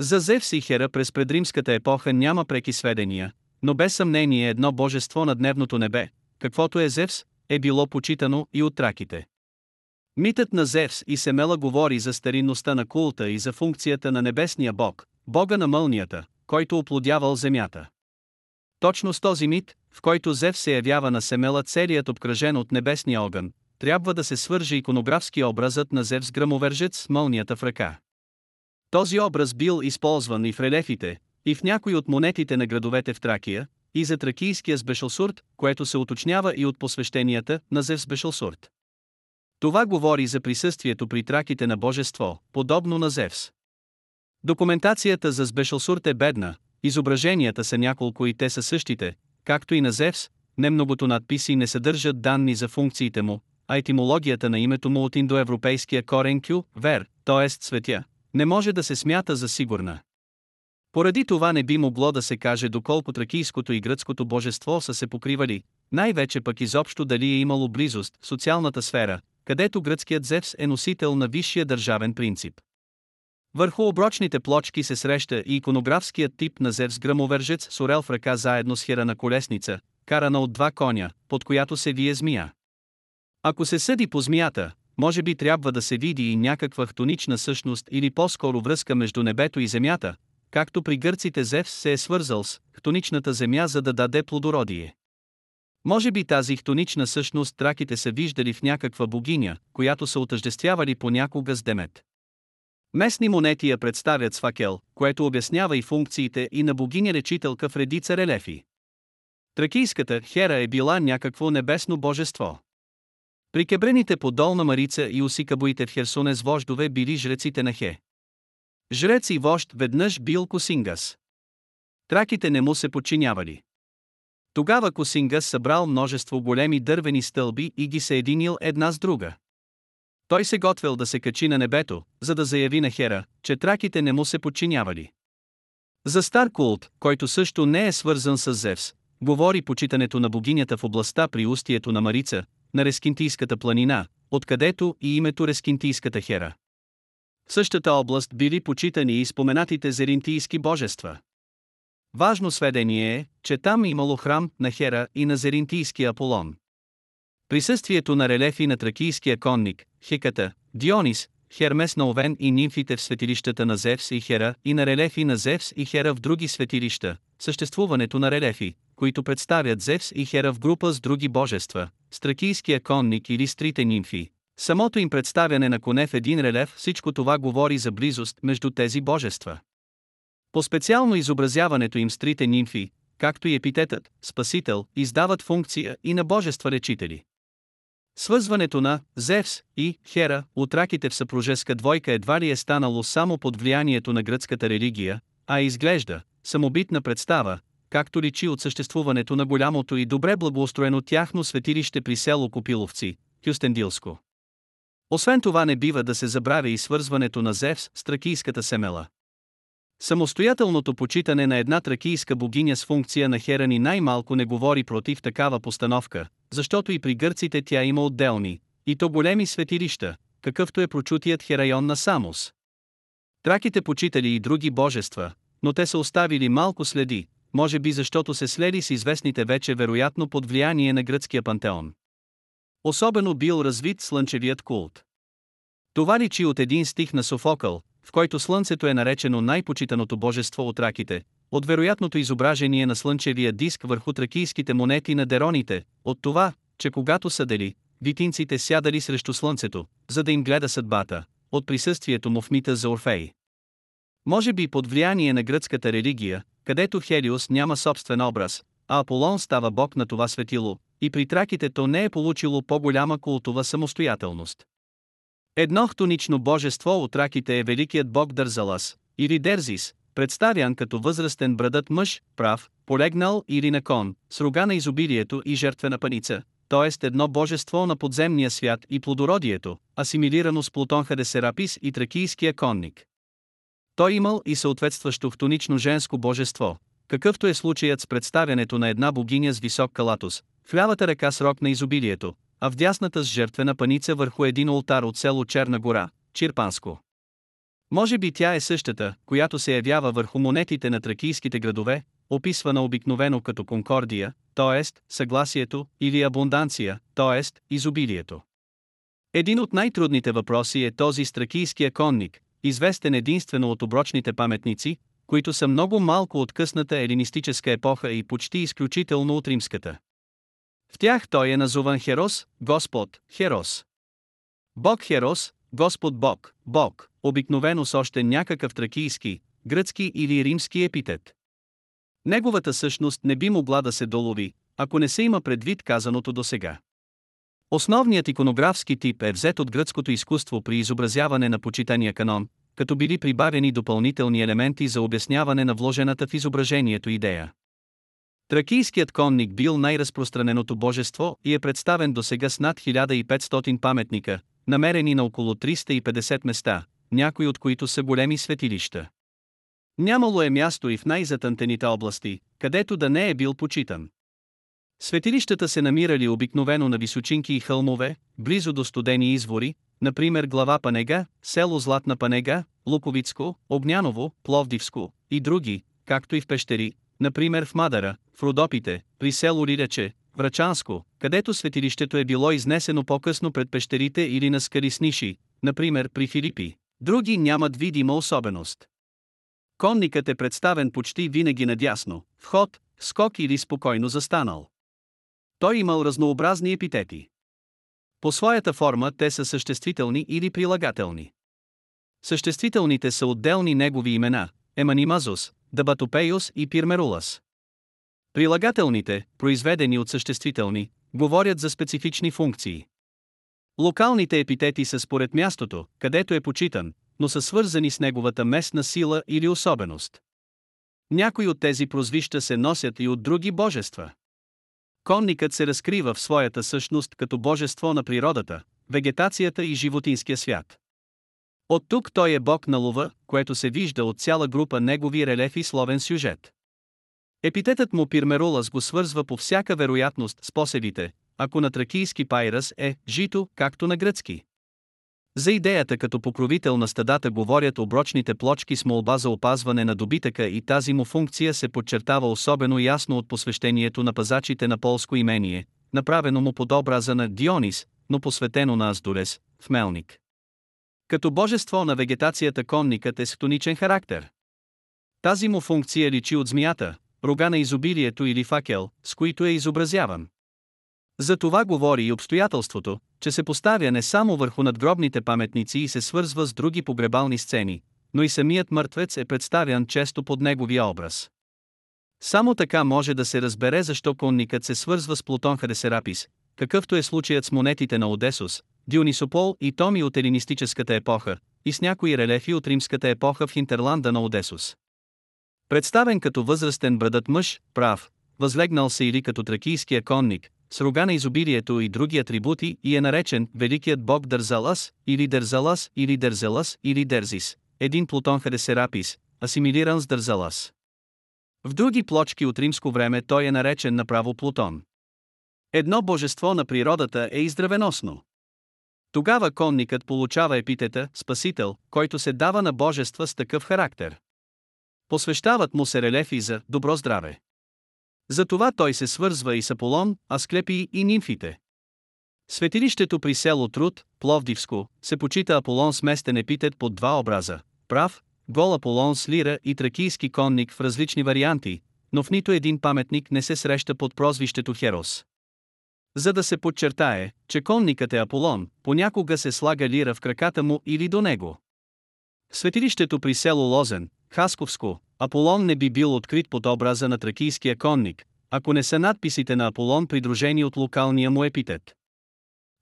За Зевс и Хера през предримската епоха няма преки сведения, но без съмнение едно божество на дневното небе, каквото е Зевс, е било почитано и от траките. Митът на Зевс и Семела говори за старинността на култа и за функцията на небесния бог, бога на мълнията, който оплодявал земята. Точно с този мит, в който Зев се явява на Семела целият обкръжен от небесния огън, трябва да се свърже иконографски образът на Зев с грамовержец с мълнията в ръка. Този образ бил използван и в релефите, и в някои от монетите на градовете в Тракия, и за тракийския Сбешалсурт, което се уточнява и от посвещенията на Зев Сбешалсурт. Това говори за присъствието при траките на божество, подобно на Зевс. Документацията за Сбешалсурт е бедна, изображенията са няколко и те са същите, както и на Зевс, немногото надписи не съдържат данни за функциите му, а етимологията на името му от индоевропейския корен кю, вер, т.е. светя, не може да се смята за сигурна. Поради това не би могло да се каже доколко тракийското и гръцкото божество са се покривали, най-вече пък изобщо дали е имало близост в социалната сфера, където гръцкият Зевс е носител на висшия държавен принцип. Върху оброчните плочки се среща и иконографският тип на Зевс грамовержец с орел в ръка заедно с хера на колесница, карана от два коня, под която се вие змия. Ако се съди по змията, може би трябва да се види и някаква хтонична същност или по-скоро връзка между небето и земята, както при гърците Зевс се е свързал с хтоничната земя за да даде плодородие. Може би тази хтонична същност траките са виждали в някаква богиня, която са отъждествявали понякога с Демет. Местни монети я представят с факел, което обяснява и функциите и на богиня-речителка в редица релефи. Тракийската Хера е била някакво небесно божество. Прикебрените по Долна Марица и усикабоите в Херсонес вождове били жреците на Хе. Жрец и вожд веднъж бил Косингас. Траките не му се подчинявали. Тогава Косингас събрал множество големи дървени стълби и ги съединил една с друга. Той се готвил да се качи на небето, за да заяви на Хера, че траките не му се подчинявали. За стар култ, който също не е свързан с Зевс, говори почитането на богинята в областта при устието на Марица, на Рескинтийската планина, откъдето и името Рескинтийската Хера. В същата област били почитани и споменатите зеринтийски божества. Важно сведение е, че там имало храм на Хера и на зеринтийския Аполон. Присъствието на релефи на тракийския конник, Хеката, Дионис, Хермес на Овен и нимфите в светилищата на Зевс и Хера и на релефи на Зевс и Хера в други светилища, съществуването на релефи, които представят Зевс и Хера в група с други божества, стракийския конник или стрите нимфи. Самото им представяне на коне в един релеф, всичко това говори за близост между тези божества. По-специално изобразяването им с трите нимфи, както и епитетът, спасител, издават функция и на божества речители. Свързването на Зевс и Хера от раките в съпружеска двойка едва ли е станало само под влиянието на гръцката религия, а изглежда самобитна представа, както личи от съществуването на голямото и добре благоустроено тяхно светилище при село Копиловци, Кюстендилско. Освен това не бива да се забравя и свързването на Зевс с тракийската семела. Самостоятелното почитане на една тракийска богиня с функция на Херани най-малко не говори против такава постановка, защото и при гърците тя има отделни, и то големи светилища, какъвто е прочутият Херайон на Самос. Траките почитали и други божества, но те са оставили малко следи, може би защото се слели с известните вече вероятно под влияние на гръцкия пантеон. Особено бил развит слънчевият култ. Това личи от един стих на Софокъл, в който Слънцето е наречено най-почитаното божество от раките, от вероятното изображение на слънчевия диск върху тракийските монети на дероните, от това, че когато са дели, витинците сядали срещу Слънцето, за да им гледа съдбата, от присъствието му в мита за Орфей. Може би под влияние на гръцката религия, където Хелиос няма собствен образ, а Аполон става бог на това светило, и при траките то не е получило по-голяма култова самостоятелност. Едно хтонично божество от раките е великият бог Дързалас, или Дерзис, представян като възрастен брадът мъж, прав, полегнал или на кон, с рога на изобилието и жертвена паница, т.е. едно божество на подземния свят и плодородието, асимилирано с Плутон Хадесерапис и тракийския конник. Той имал и съответстващо хтонично женско божество, какъвто е случаят с представянето на една богиня с висок калатус, в лявата ръка с рок на изобилието, а в дясната с жертвена паница върху един ултар от село Черна гора, Чирпанско. Може би тя е същата, която се явява върху монетите на тракийските градове, описвана обикновено като конкордия, т.е. съгласието, или абунданция, т.е. изобилието. Един от най-трудните въпроси е този с тракийския конник, известен единствено от оброчните паметници, които са много малко от късната елинистическа епоха и почти изключително от римската. В тях той е назован Херос, Господ, Херос. Бог Херос, Господ Бог, Бог, обикновено с още някакъв тракийски, гръцки или римски епитет. Неговата същност не би могла да се долови, ако не се има предвид казаното до сега. Основният иконографски тип е взет от гръцкото изкуство при изобразяване на почитания канон, като били прибавени допълнителни елементи за обясняване на вложената в изображението идея. Тракийският конник бил най-разпространеното божество и е представен до сега с над 1500 паметника, намерени на около 350 места, някои от които са големи светилища. Нямало е място и в най-затънтените области, където да не е бил почитан. Светилищата се намирали обикновено на височинки и хълмове, близо до студени извори, например глава Панега, село Златна Панега, Луковицко, Огняново, Пловдивско и други, както и в пещери, например в Мадара, в Родопите, при село Лирече, Врачанско, където светилището е било изнесено по-късно пред пещерите или на скали с ниши, например при Филипи. Други нямат видима особеност. Конникът е представен почти винаги надясно, вход, скок или спокойно застанал. Той имал разнообразни епитети. По своята форма те са съществителни или прилагателни. Съществителните са отделни негови имена – Еманимазус, Дабатопеюс и Пирмерулас. Прилагателните, произведени от съществителни, говорят за специфични функции. Локалните епитети са според мястото, където е почитан, но са свързани с неговата местна сила или особеност. Някои от тези прозвища се носят и от други божества. Конникът се разкрива в своята същност като божество на природата, вегетацията и животинския свят. От тук той е бог на лова, което се вижда от цяла група негови релефи словен сюжет. Епитетът му Пирмерулас го свързва по всяка вероятност с посевите, ако на тракийски пайрас е жито, както на гръцки. За идеята като покровител на стадата говорят оброчните плочки с молба за опазване на добитъка и тази му функция се подчертава особено ясно от посвещението на пазачите на полско имение, направено му под образа на Дионис, но посветено на Аздурес, в Мелник. Като божество на вегетацията конникът е с хтоничен характер. Тази му функция личи от змията, рога на изобилието или факел, с които е изобразяван. За това говори и обстоятелството, че се поставя не само върху надгробните паметници и се свързва с други погребални сцени, но и самият мъртвец е представян често под неговия образ. Само така може да се разбере защо конникът се свързва с Плутон Хадесерапис, какъвто е случаят с монетите на Одесус, Дионисопол и Томи от елинистическата епоха, и с някои релефи от римската епоха в Хинтерланда на Одесус. Представен като възрастен брадът мъж, прав, възлегнал се или като тракийския конник, с рога на изобилието и други атрибути и е наречен Великият бог Дързалас, или Дързалас, или Дерзелас, или Дерзис, един Плутон Хадесерапис, асимилиран с Дързалас. В други плочки от римско време той е наречен направо Плутон. Едно божество на природата е издравеносно. Тогава конникът получава епитета Спасител, който се дава на божества с такъв характер. Посвещават му се релефи за добро здраве. Затова той се свързва и с Аполон, Асклепий и нимфите. Светилището при село Труд, Пловдивско, се почита Аполон с местен епитет под два образа – прав, гол Аполон с лира и тракийски конник в различни варианти, но в нито един паметник не се среща под прозвището Херос. За да се подчертае, че конникът е Аполон, понякога се слага лира в краката му или до него. Светилището при село Лозен, Хасковско, Аполон не би бил открит под образа на тракийския конник, ако не са надписите на Аполон придружени от локалния му епитет.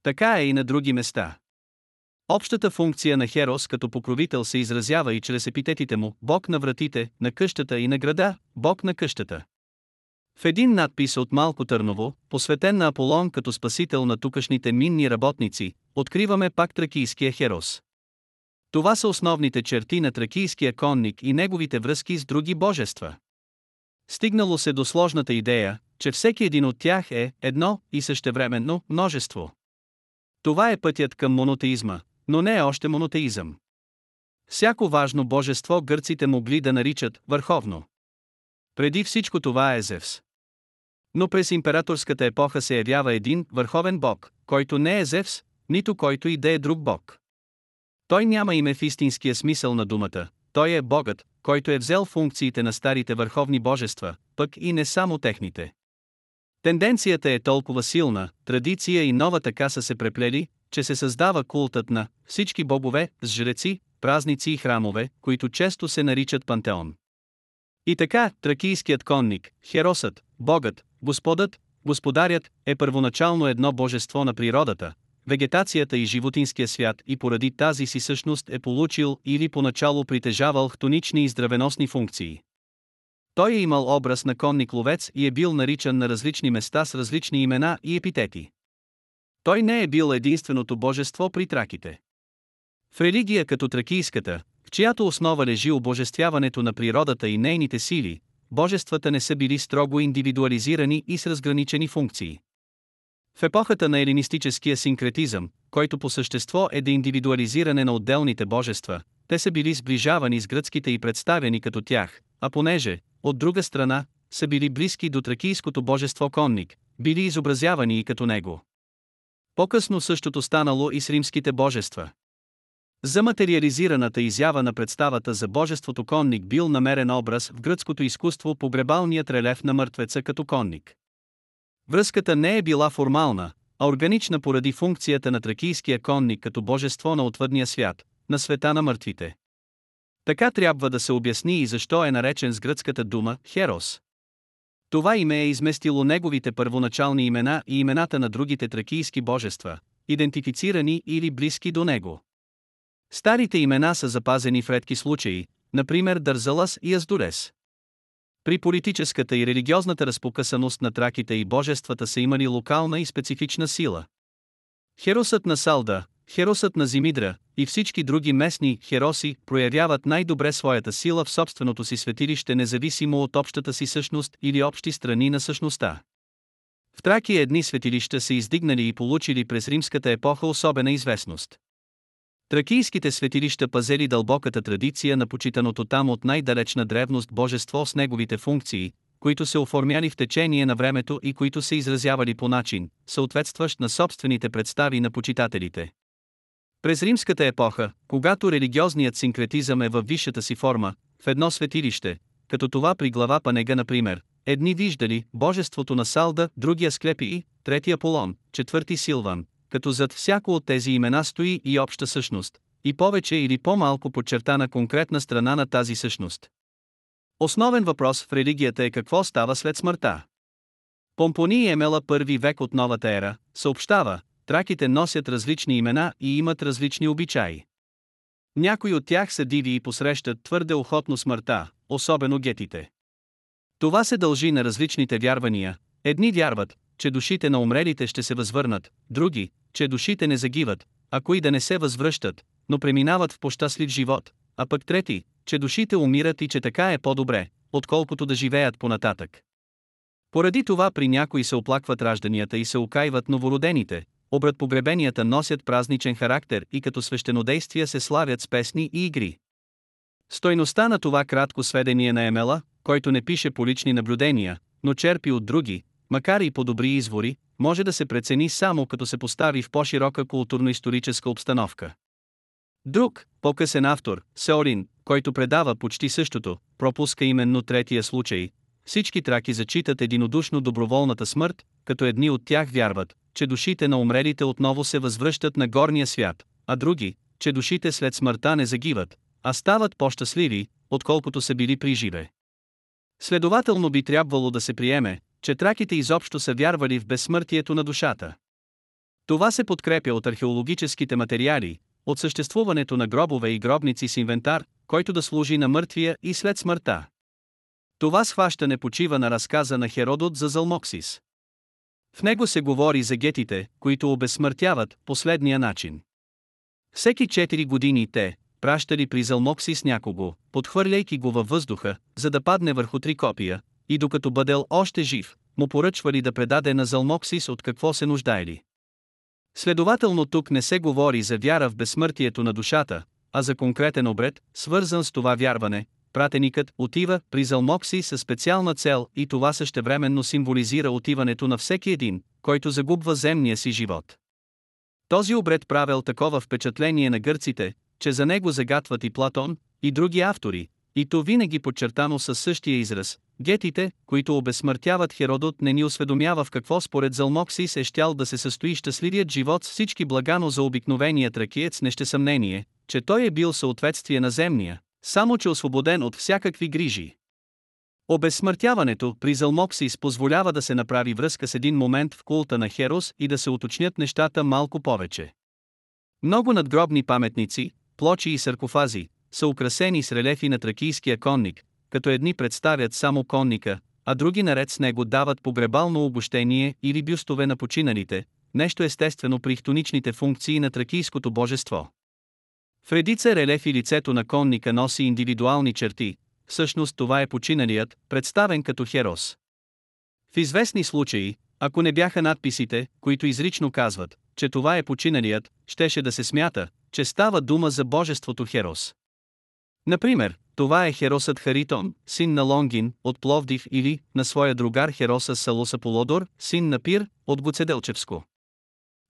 Така е и на други места. Общата функция на Херос като покровител се изразява и чрез епитетите му Бог на вратите, на къщата и на града, Бог на къщата. В един надпис от Малко Търново, посветен на Аполон като спасител на тукашните минни работници, откриваме пак тракийския Херос. Това са основните черти на тракийския конник и неговите връзки с други божества. Стигнало се до сложната идея, че всеки един от тях е едно и същевременно множество. Това е пътят към монотеизма, но не е още монотеизъм. Всяко важно божество гърците могли да наричат върховно. Преди всичко това е Зевс. Но през императорската епоха се явява един върховен бог, който не е Зевс, нито който и да е друг бог. Той няма име в истинския смисъл на думата, той е Богът, който е взел функциите на старите върховни божества, пък и не само техните. Тенденцията е толкова силна, традиция и нова така са се преплели, че се създава култът на всички богове с жреци, празници и храмове, които често се наричат пантеон. И така, тракийският конник, херосът, богът, господът, господарят е първоначално едно божество на природата, вегетацията и животинския свят и поради тази си същност е получил или поначало притежавал хтонични и здравеносни функции. Той е имал образ на конник ловец и е бил наричан на различни места с различни имена и епитети. Той не е бил единственото божество при траките. В религия като тракийската, в чиято основа лежи обожествяването на природата и нейните сили, божествата не са били строго индивидуализирани и с разграничени функции. В епохата на елинистическия синкретизъм, който по същество е деиндивидуализиране на отделните божества, те са били сближавани с гръцките и представени като тях, а понеже, от друга страна, са били близки до тракийското божество конник, били изобразявани и като него. По-късно същото станало и с римските божества. За материализираната изява на представата за божеството конник бил намерен образ в гръцкото изкуство погребалният релеф на мъртвеца като конник. Връзката не е била формална, а органична поради функцията на тракийския конник като божество на отвъдния свят, на света на мъртвите. Така трябва да се обясни и защо е наречен с гръцката дума Херос. Това име е изместило неговите първоначални имена и имената на другите тракийски божества, идентифицирани или близки до него. Старите имена са запазени в редки случаи, например Дързалас и Аздурес. При политическата и религиозната разпокъсаност на траките и божествата са имали локална и специфична сила. Херосът на Салда, Херосът на Зимидра и всички други местни хероси проявяват най-добре своята сила в собственото си светилище независимо от общата си същност или общи страни на същността. В Тракия едни светилища са издигнали и получили през римската епоха особена известност. Тракийските светилища пазели дълбоката традиция на почитаното там от най-далечна древност божество с неговите функции, които се оформяли в течение на времето и които се изразявали по начин, съответстващ на собствените представи на почитателите. През римската епоха, когато религиозният синкретизъм е във висшата си форма, в едно светилище, като това при глава Панега например, едни виждали божеството на Салда, другия Склепи, третия Полон, четвърти Силван, като зад всяко от тези имена стои и обща същност, и повече или по-малко подчертана конкретна страна на тази същност. Основен въпрос в религията е какво става след смъртта. Помпони Емела първи век от новата ера, съобщава, траките носят различни имена и имат различни обичаи. Някои от тях са диви и посрещат твърде охотно смъртта, особено гетите. Това се дължи на различните вярвания. Едни вярват, че душите на умрелите ще се възвърнат, други, че душите не загиват, а кои да не се възвръщат, но преминават в пощастлив живот, а пък трети, че душите умират и че така е по-добре, отколкото да живеят понататък. Поради това при някои се оплакват ражданията и се окайват новородените, обрат погребенията носят празничен характер и като свещенодействия се славят с песни и игри. Стойността на това кратко сведение на Емела, който не пише по лични наблюдения, но черпи от други, макар и по добри извори, може да се прецени само като се постави в по-широка културно-историческа обстановка. Друг, по-късен автор, Сеорин, който предава почти същото, пропуска именно третия случай. Всички траки зачитат единодушно доброволната смърт, като едни от тях вярват, че душите на умрелите отново се възвръщат на горния свят, а други, че душите след смъртта не загиват, а стават по-щастливи, отколкото са били при живе. Следователно би трябвало да се приеме, че траките изобщо са вярвали в безсмъртието на душата. Това се подкрепя от археологическите материали, от съществуването на гробове и гробници с инвентар, който да служи на мъртвия и след смъртта. Това схващане почива на разказа на Херодот за Залмоксис. В него се говори за гетите, които обезсмъртяват последния начин. Всеки 4 години те, пращали при Залмоксис някого, подхвърляйки го във въздуха, за да падне върху три копия, и докато бъдел още жив, му поръчвали да предаде на Залмоксис от какво се нуждаели. Следователно тук не се говори за вяра в безсмъртието на душата, а за конкретен обред, свързан с това вярване, пратеникът отива при Залмокси със специална цел и това същевременно символизира отиването на всеки един, който загубва земния си живот. Този обред правил такова впечатление на гърците, че за него загатват и Платон, и други автори, и то винаги подчертано със същия израз. Гетите, които обезсмъртяват Херодот не ни осведомява в какво според Залмоксис е щял да се състои щастливият живот с всички благано за обикновения тракиец не ще съмнение, че той е бил съответствие на земния, само че освободен от всякакви грижи. Обезсмъртяването при Залмоксис позволява да се направи връзка с един момент в култа на Херос и да се уточнят нещата малко повече. Много надгробни паметници, плочи и саркофази, са украсени с релефи на тракийския конник, като едни представят само конника, а други наред с него дават погребално обощение или бюстове на починалите, нещо естествено при хтоничните функции на тракийското божество. В редица релефи лицето на конника носи индивидуални черти, всъщност това е починалият, представен като херос. В известни случаи, ако не бяха надписите, които изрично казват, че това е починалият, щеше да се смята, че става дума за божеството Херос. Например, това е Херосът Харитон, син на Лонгин, от Пловдив или, на своя другар Хероса Салуса Полодор, син на Пир, от Гоцеделчевско.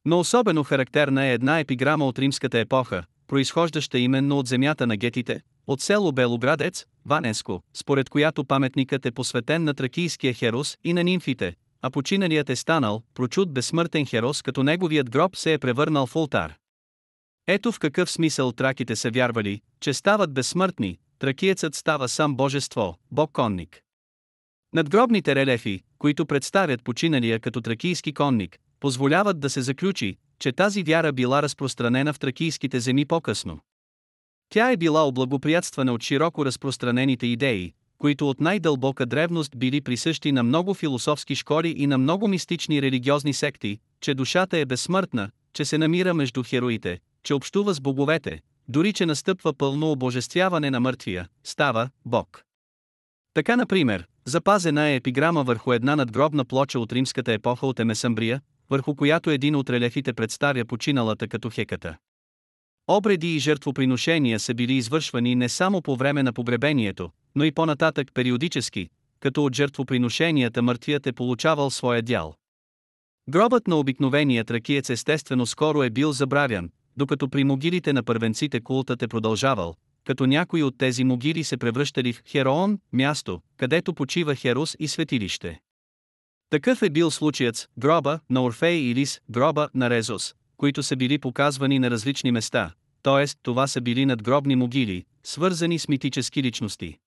Но особено характерна е една епиграма от римската епоха, произхождаща именно от земята на гетите, от село Белоградец, Ванеско, според която паметникът е посветен на тракийския Херос и на нимфите, а починалият е станал, прочут безсмъртен херос като неговият гроб се е превърнал в ултар. Ето в какъв смисъл траките са вярвали, че стават безсмъртни, тракиецът става сам божество, бог-конник. Надгробните релефи, които представят починалия като тракийски конник, позволяват да се заключи, че тази вяра била разпространена в тракийските земи по-късно. Тя е била облагоприятствана от широко разпространените идеи, които от най-дълбока древност били присъщи на много философски школи и на много мистични религиозни секти, че душата е безсмъртна, че се намира между хероите, че общува с боговете, дори че настъпва пълно обожествяване на мъртвия, става Бог. Така, например, запазена е епиграма върху една надгробна плоча от римската епоха от Емесамбрия, върху която един от релефите представя починалата като хеката. Обреди и жертвоприношения са били извършвани не само по време на погребението, но и по-нататък периодически, като от жертвоприношенията мъртвият е получавал своя дял. Гробът на обикновения тракиец естествено скоро е бил забравян, докато при могилите на първенците култът е продължавал, като някои от тези могили се превръщали в Хероон, място, където почива Херос и светилище. Такъв е бил случаят с гроба на Орфей или с гроба на Резос, които са били показвани на различни места, т.е. това са били надгробни могили, свързани с митически личности.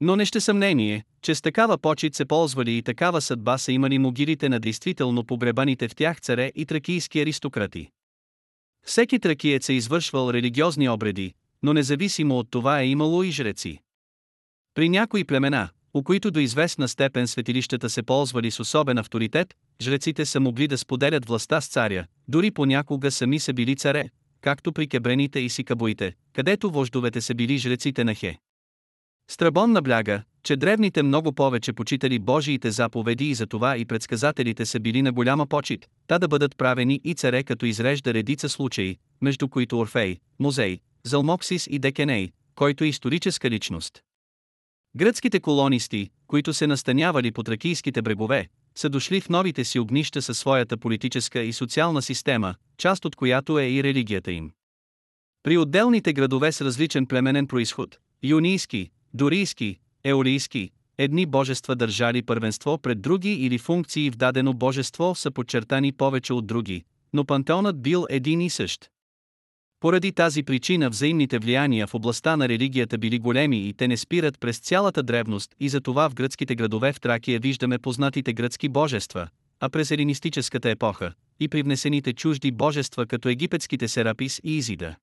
Но не ще съмнение, че с такава почет се ползвали и такава съдба са имали могилите на действително погребаните в тях царе и тракийски аристократи. Всеки тракиец е извършвал религиозни обреди, но независимо от това е имало и жреци. При някои племена, у които до известна степен светилищата се ползвали с особен авторитет, жреците са могли да споделят властта с царя, дори понякога сами са били царе, както при кебрените и сикабоите, където вождовете са били жреците на Хе. Страбон набляга, че древните много повече почитали Божиите заповеди и затова и предсказателите са били на голяма почет, та да бъдат правени и царе като изрежда редица случаи, между които Орфей, Музей, Залмоксис и Декеней, който е историческа личност. Гръцките колонисти, които се настанявали по тракийските брегове, са дошли в новите си огнища със своята политическа и социална система, част от която е и религията им. При отделните градове с различен племенен происход, юнийски, дорийски, еолийски, едни божества държали първенство пред други или функции в дадено божество са подчертани повече от други, но пантеонът бил един и същ. Поради тази причина взаимните влияния в областта на религията били големи и те не спират през цялата древност и затова в гръцките градове в Тракия виждаме познатите гръцки божества, а през елинистическата епоха и привнесените чужди божества като египетските Серапис и Изида.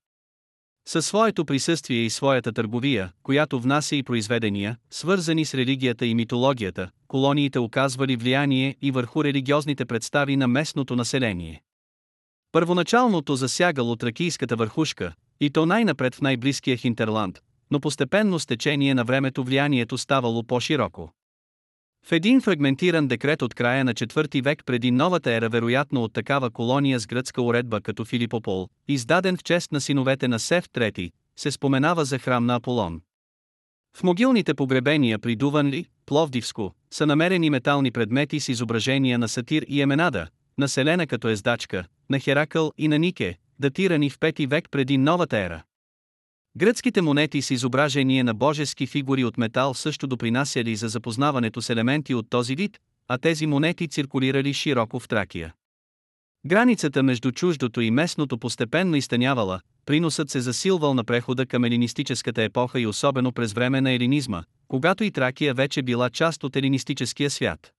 Със своето присъствие и своята търговия, която внася и произведения, свързани с религията и митологията, колониите оказвали влияние и върху религиозните представи на местното население. Първоначалното засягало тракийската върхушка, и то най-напред в най-близкия Хинтерланд, но постепенно с течение на времето влиянието ставало по-широко. В един фрагментиран декрет от края на 4 век преди новата ера вероятно от такава колония с гръцка уредба като Филипопол, издаден в чест на синовете на Сев III, се споменава за храм на Аполон. В могилните погребения при Дуванли, Пловдивско, са намерени метални предмети с изображения на Сатир и Еменада, населена като ездачка, на Херакъл и на Нике, датирани в 5 век преди новата ера. Гръцките монети с изображение на божески фигури от метал също допринасяли за запознаването с елементи от този вид, а тези монети циркулирали широко в Тракия. Границата между чуждото и местното постепенно изтънявала, приносът се засилвал на прехода към елинистическата епоха и особено през време на елинизма, когато и Тракия вече била част от елинистическия свят.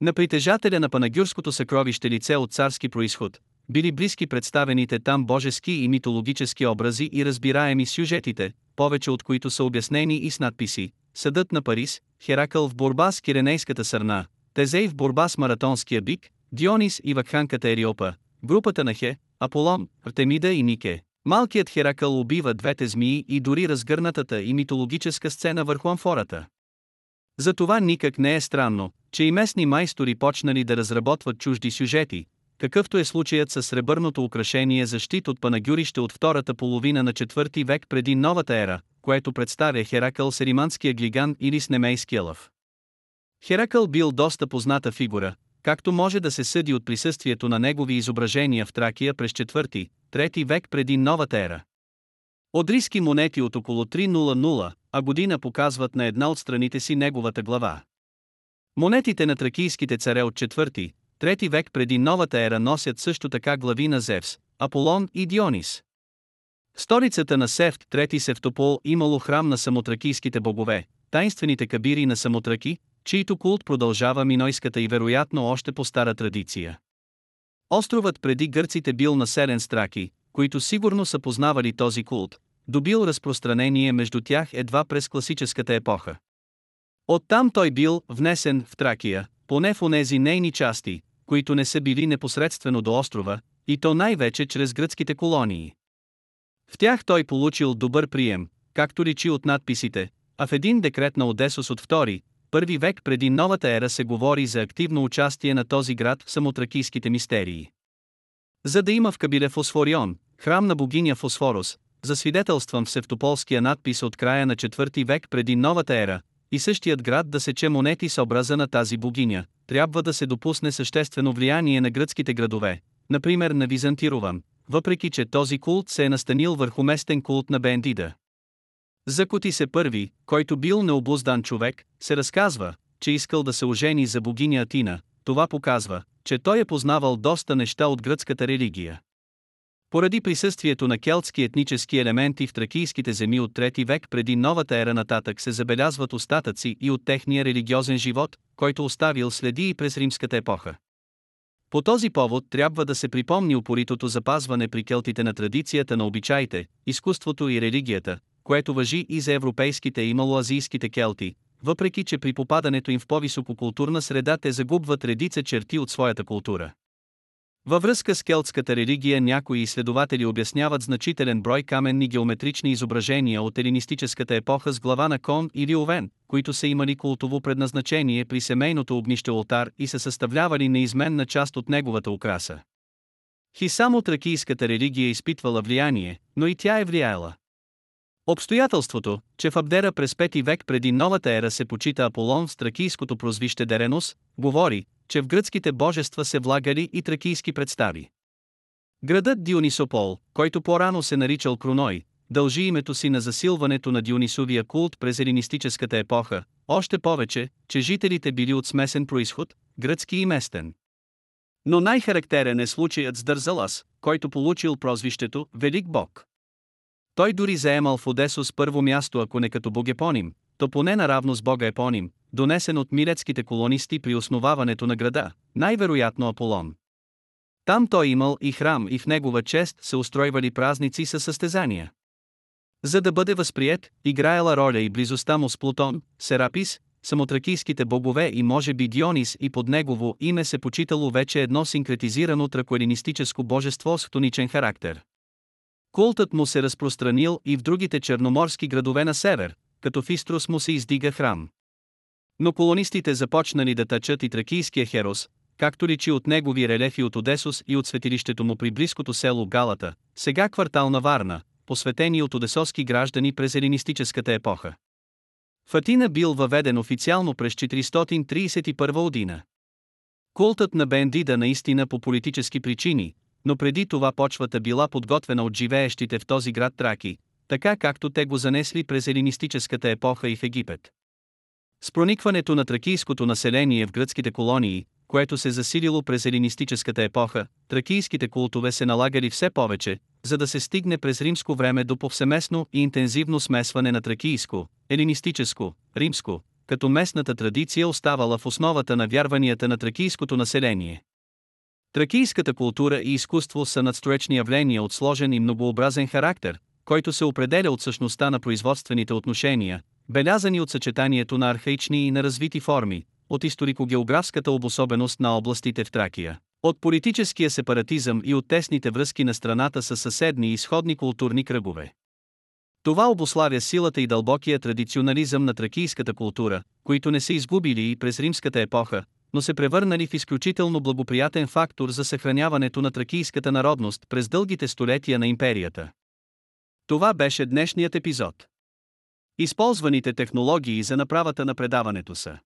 На притежателя на панагюрското съкровище лице от царски происход, били близки представените там божески и митологически образи и разбираеми сюжетите, повече от които са обяснени и с надписи Съдът на Парис, Херакъл в борба с Киренейската сърна, Тезей в борба с маратонския бик, Дионис и вакханката Ериопа, групата на Хе, Аполон, Артемида и Нике. Малкият Херакъл убива двете змии и дори разгърнатата и митологическа сцена върху амфората. Затова никак не е странно, че и местни майстори почнали да разработват чужди сюжети, какъвто е случаят с сребърното украшение за щит от панагюрище от втората половина на 4 век преди новата ера, което представя Херакъл Сериманския глиган или с немейския лъв. Херакъл бил доста позната фигура, както може да се съди от присъствието на негови изображения в Тракия през 4-3 век преди новата ера. Одрийски монети от около 300, а година показват на една от страните си неговата глава. Монетите на тракийските царе от 4 трети век преди новата ера носят също така глави на Зевс, Аполон и Дионис. Столицата на Сефт, трети Севтопол, имало храм на самотракийските богове, тайнствените кабири на самотраки, чийто култ продължава минойската и вероятно още по стара традиция. Островът преди гърците бил населен с траки, които сигурно са познавали този култ, добил разпространение между тях едва през класическата епоха. Оттам той бил внесен в Тракия, поне в онези нейни части, които не са били непосредствено до острова, и то най-вече чрез гръцките колонии. В тях той получил добър прием, както личи от надписите, а в един декрет на Одесос от втори, първи век преди новата ера се говори за активно участие на този град в самотракийските мистерии. За да има в Кабиле Фосфорион, храм на богиня Фосфорос, засвидетелствам в Севтополския надпис от края на 4 век преди новата ера, и същият град да сече монети с образа на тази богиня, трябва да се допусне съществено влияние на гръцките градове, например на Византирован, въпреки че този култ се е настанил върху местен култ на Бендида. За Коти се първи, който бил необуздан човек, се разказва, че искал да се ожени за богиня Атина, това показва, че той е познавал доста неща от гръцката религия. Поради присъствието на келтски етнически елементи в тракийските земи от 3 век преди новата ера нататък се забелязват остатъци и от техния религиозен живот, който оставил следи и през римската епоха. По този повод трябва да се припомни упоритото запазване при келтите на традицията на обичаите, изкуството и религията, което въжи и за европейските и малоазийските келти, въпреки че при попадането им в по-висококултурна среда те загубват редица черти от своята култура. Във връзка с келтската религия някои изследователи обясняват значителен брой каменни геометрични изображения от елинистическата епоха с глава на кон или овен, които са имали култово предназначение при семейното огнище олтар и са съставлявали неизменна част от неговата украса. Хи само тракийската религия изпитвала влияние, но и тя е влияела. Обстоятелството, че в Абдера през 5 век преди новата ера се почита Аполон с тракийското прозвище Деренос, говори, че в гръцките божества се влагали и тракийски представи. Градът Дионисопол, който по-рано се наричал Кроной, дължи името си на засилването на Дионисовия култ през елинистическата епоха, още повече, че жителите били от смесен происход, гръцки и местен. Но най-характерен е случаят с Дързалас, който получил прозвището Велик Бог. Той дори заемал в Одесос първо място ако не като богепоним, то поне наравно с бога епоним, донесен от милецките колонисти при основаването на града, най-вероятно Аполон. Там той имал и храм и в негова чест се устройвали празници със състезания. За да бъде възприят, играела роля и близостта му с Плутон, Серапис, самотракийските богове и може би Дионис и под негово име се почитало вече едно синкретизирано тракоелинистическо божество с хтоничен характер. Култът му се разпространил и в другите черноморски градове на север, като в Иструс му се издига храм. Но колонистите започнали да тъчат и тракийския херос, както личи от негови релефи от Одесос и от светилището му при близкото село Галата, сега квартал на Варна, посветени от одесоски граждани през елинистическата епоха. Фатина бил въведен официално през 431 година. Култът на Бендида наистина по политически причини, но преди това почвата била подготвена от живеещите в този град траки, така както те го занесли през елинистическата епоха и в Египет. С проникването на тракийското население в гръцките колонии, което се засилило през елинистическата епоха, тракийските култове се налагали все повече, за да се стигне през римско време до повсеместно и интензивно смесване на тракийско, елинистическо, римско, като местната традиция оставала в основата на вярванията на тракийското население. Тракийската култура и изкуство са надстроечни явления от сложен и многообразен характер, който се определя от същността на производствените отношения, белязани от съчетанието на архаични и на развити форми, от историко-географската обособеност на областите в Тракия, от политическия сепаратизъм и от тесните връзки на страната с съседни и сходни културни кръгове. Това обославя силата и дълбокия традиционализъм на тракийската култура, които не са изгубили и през римската епоха, но се превърнали в изключително благоприятен фактор за съхраняването на тракийската народност през дългите столетия на империята. Това беше днешният епизод. Използваните технологии за направата на предаването са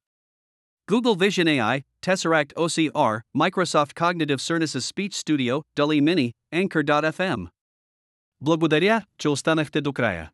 Google Vision AI, Tesseract OCR, Microsoft Cognitive Services Speech Studio, DALI Mini, Anchor.fm. Благодаря, че останахте до края.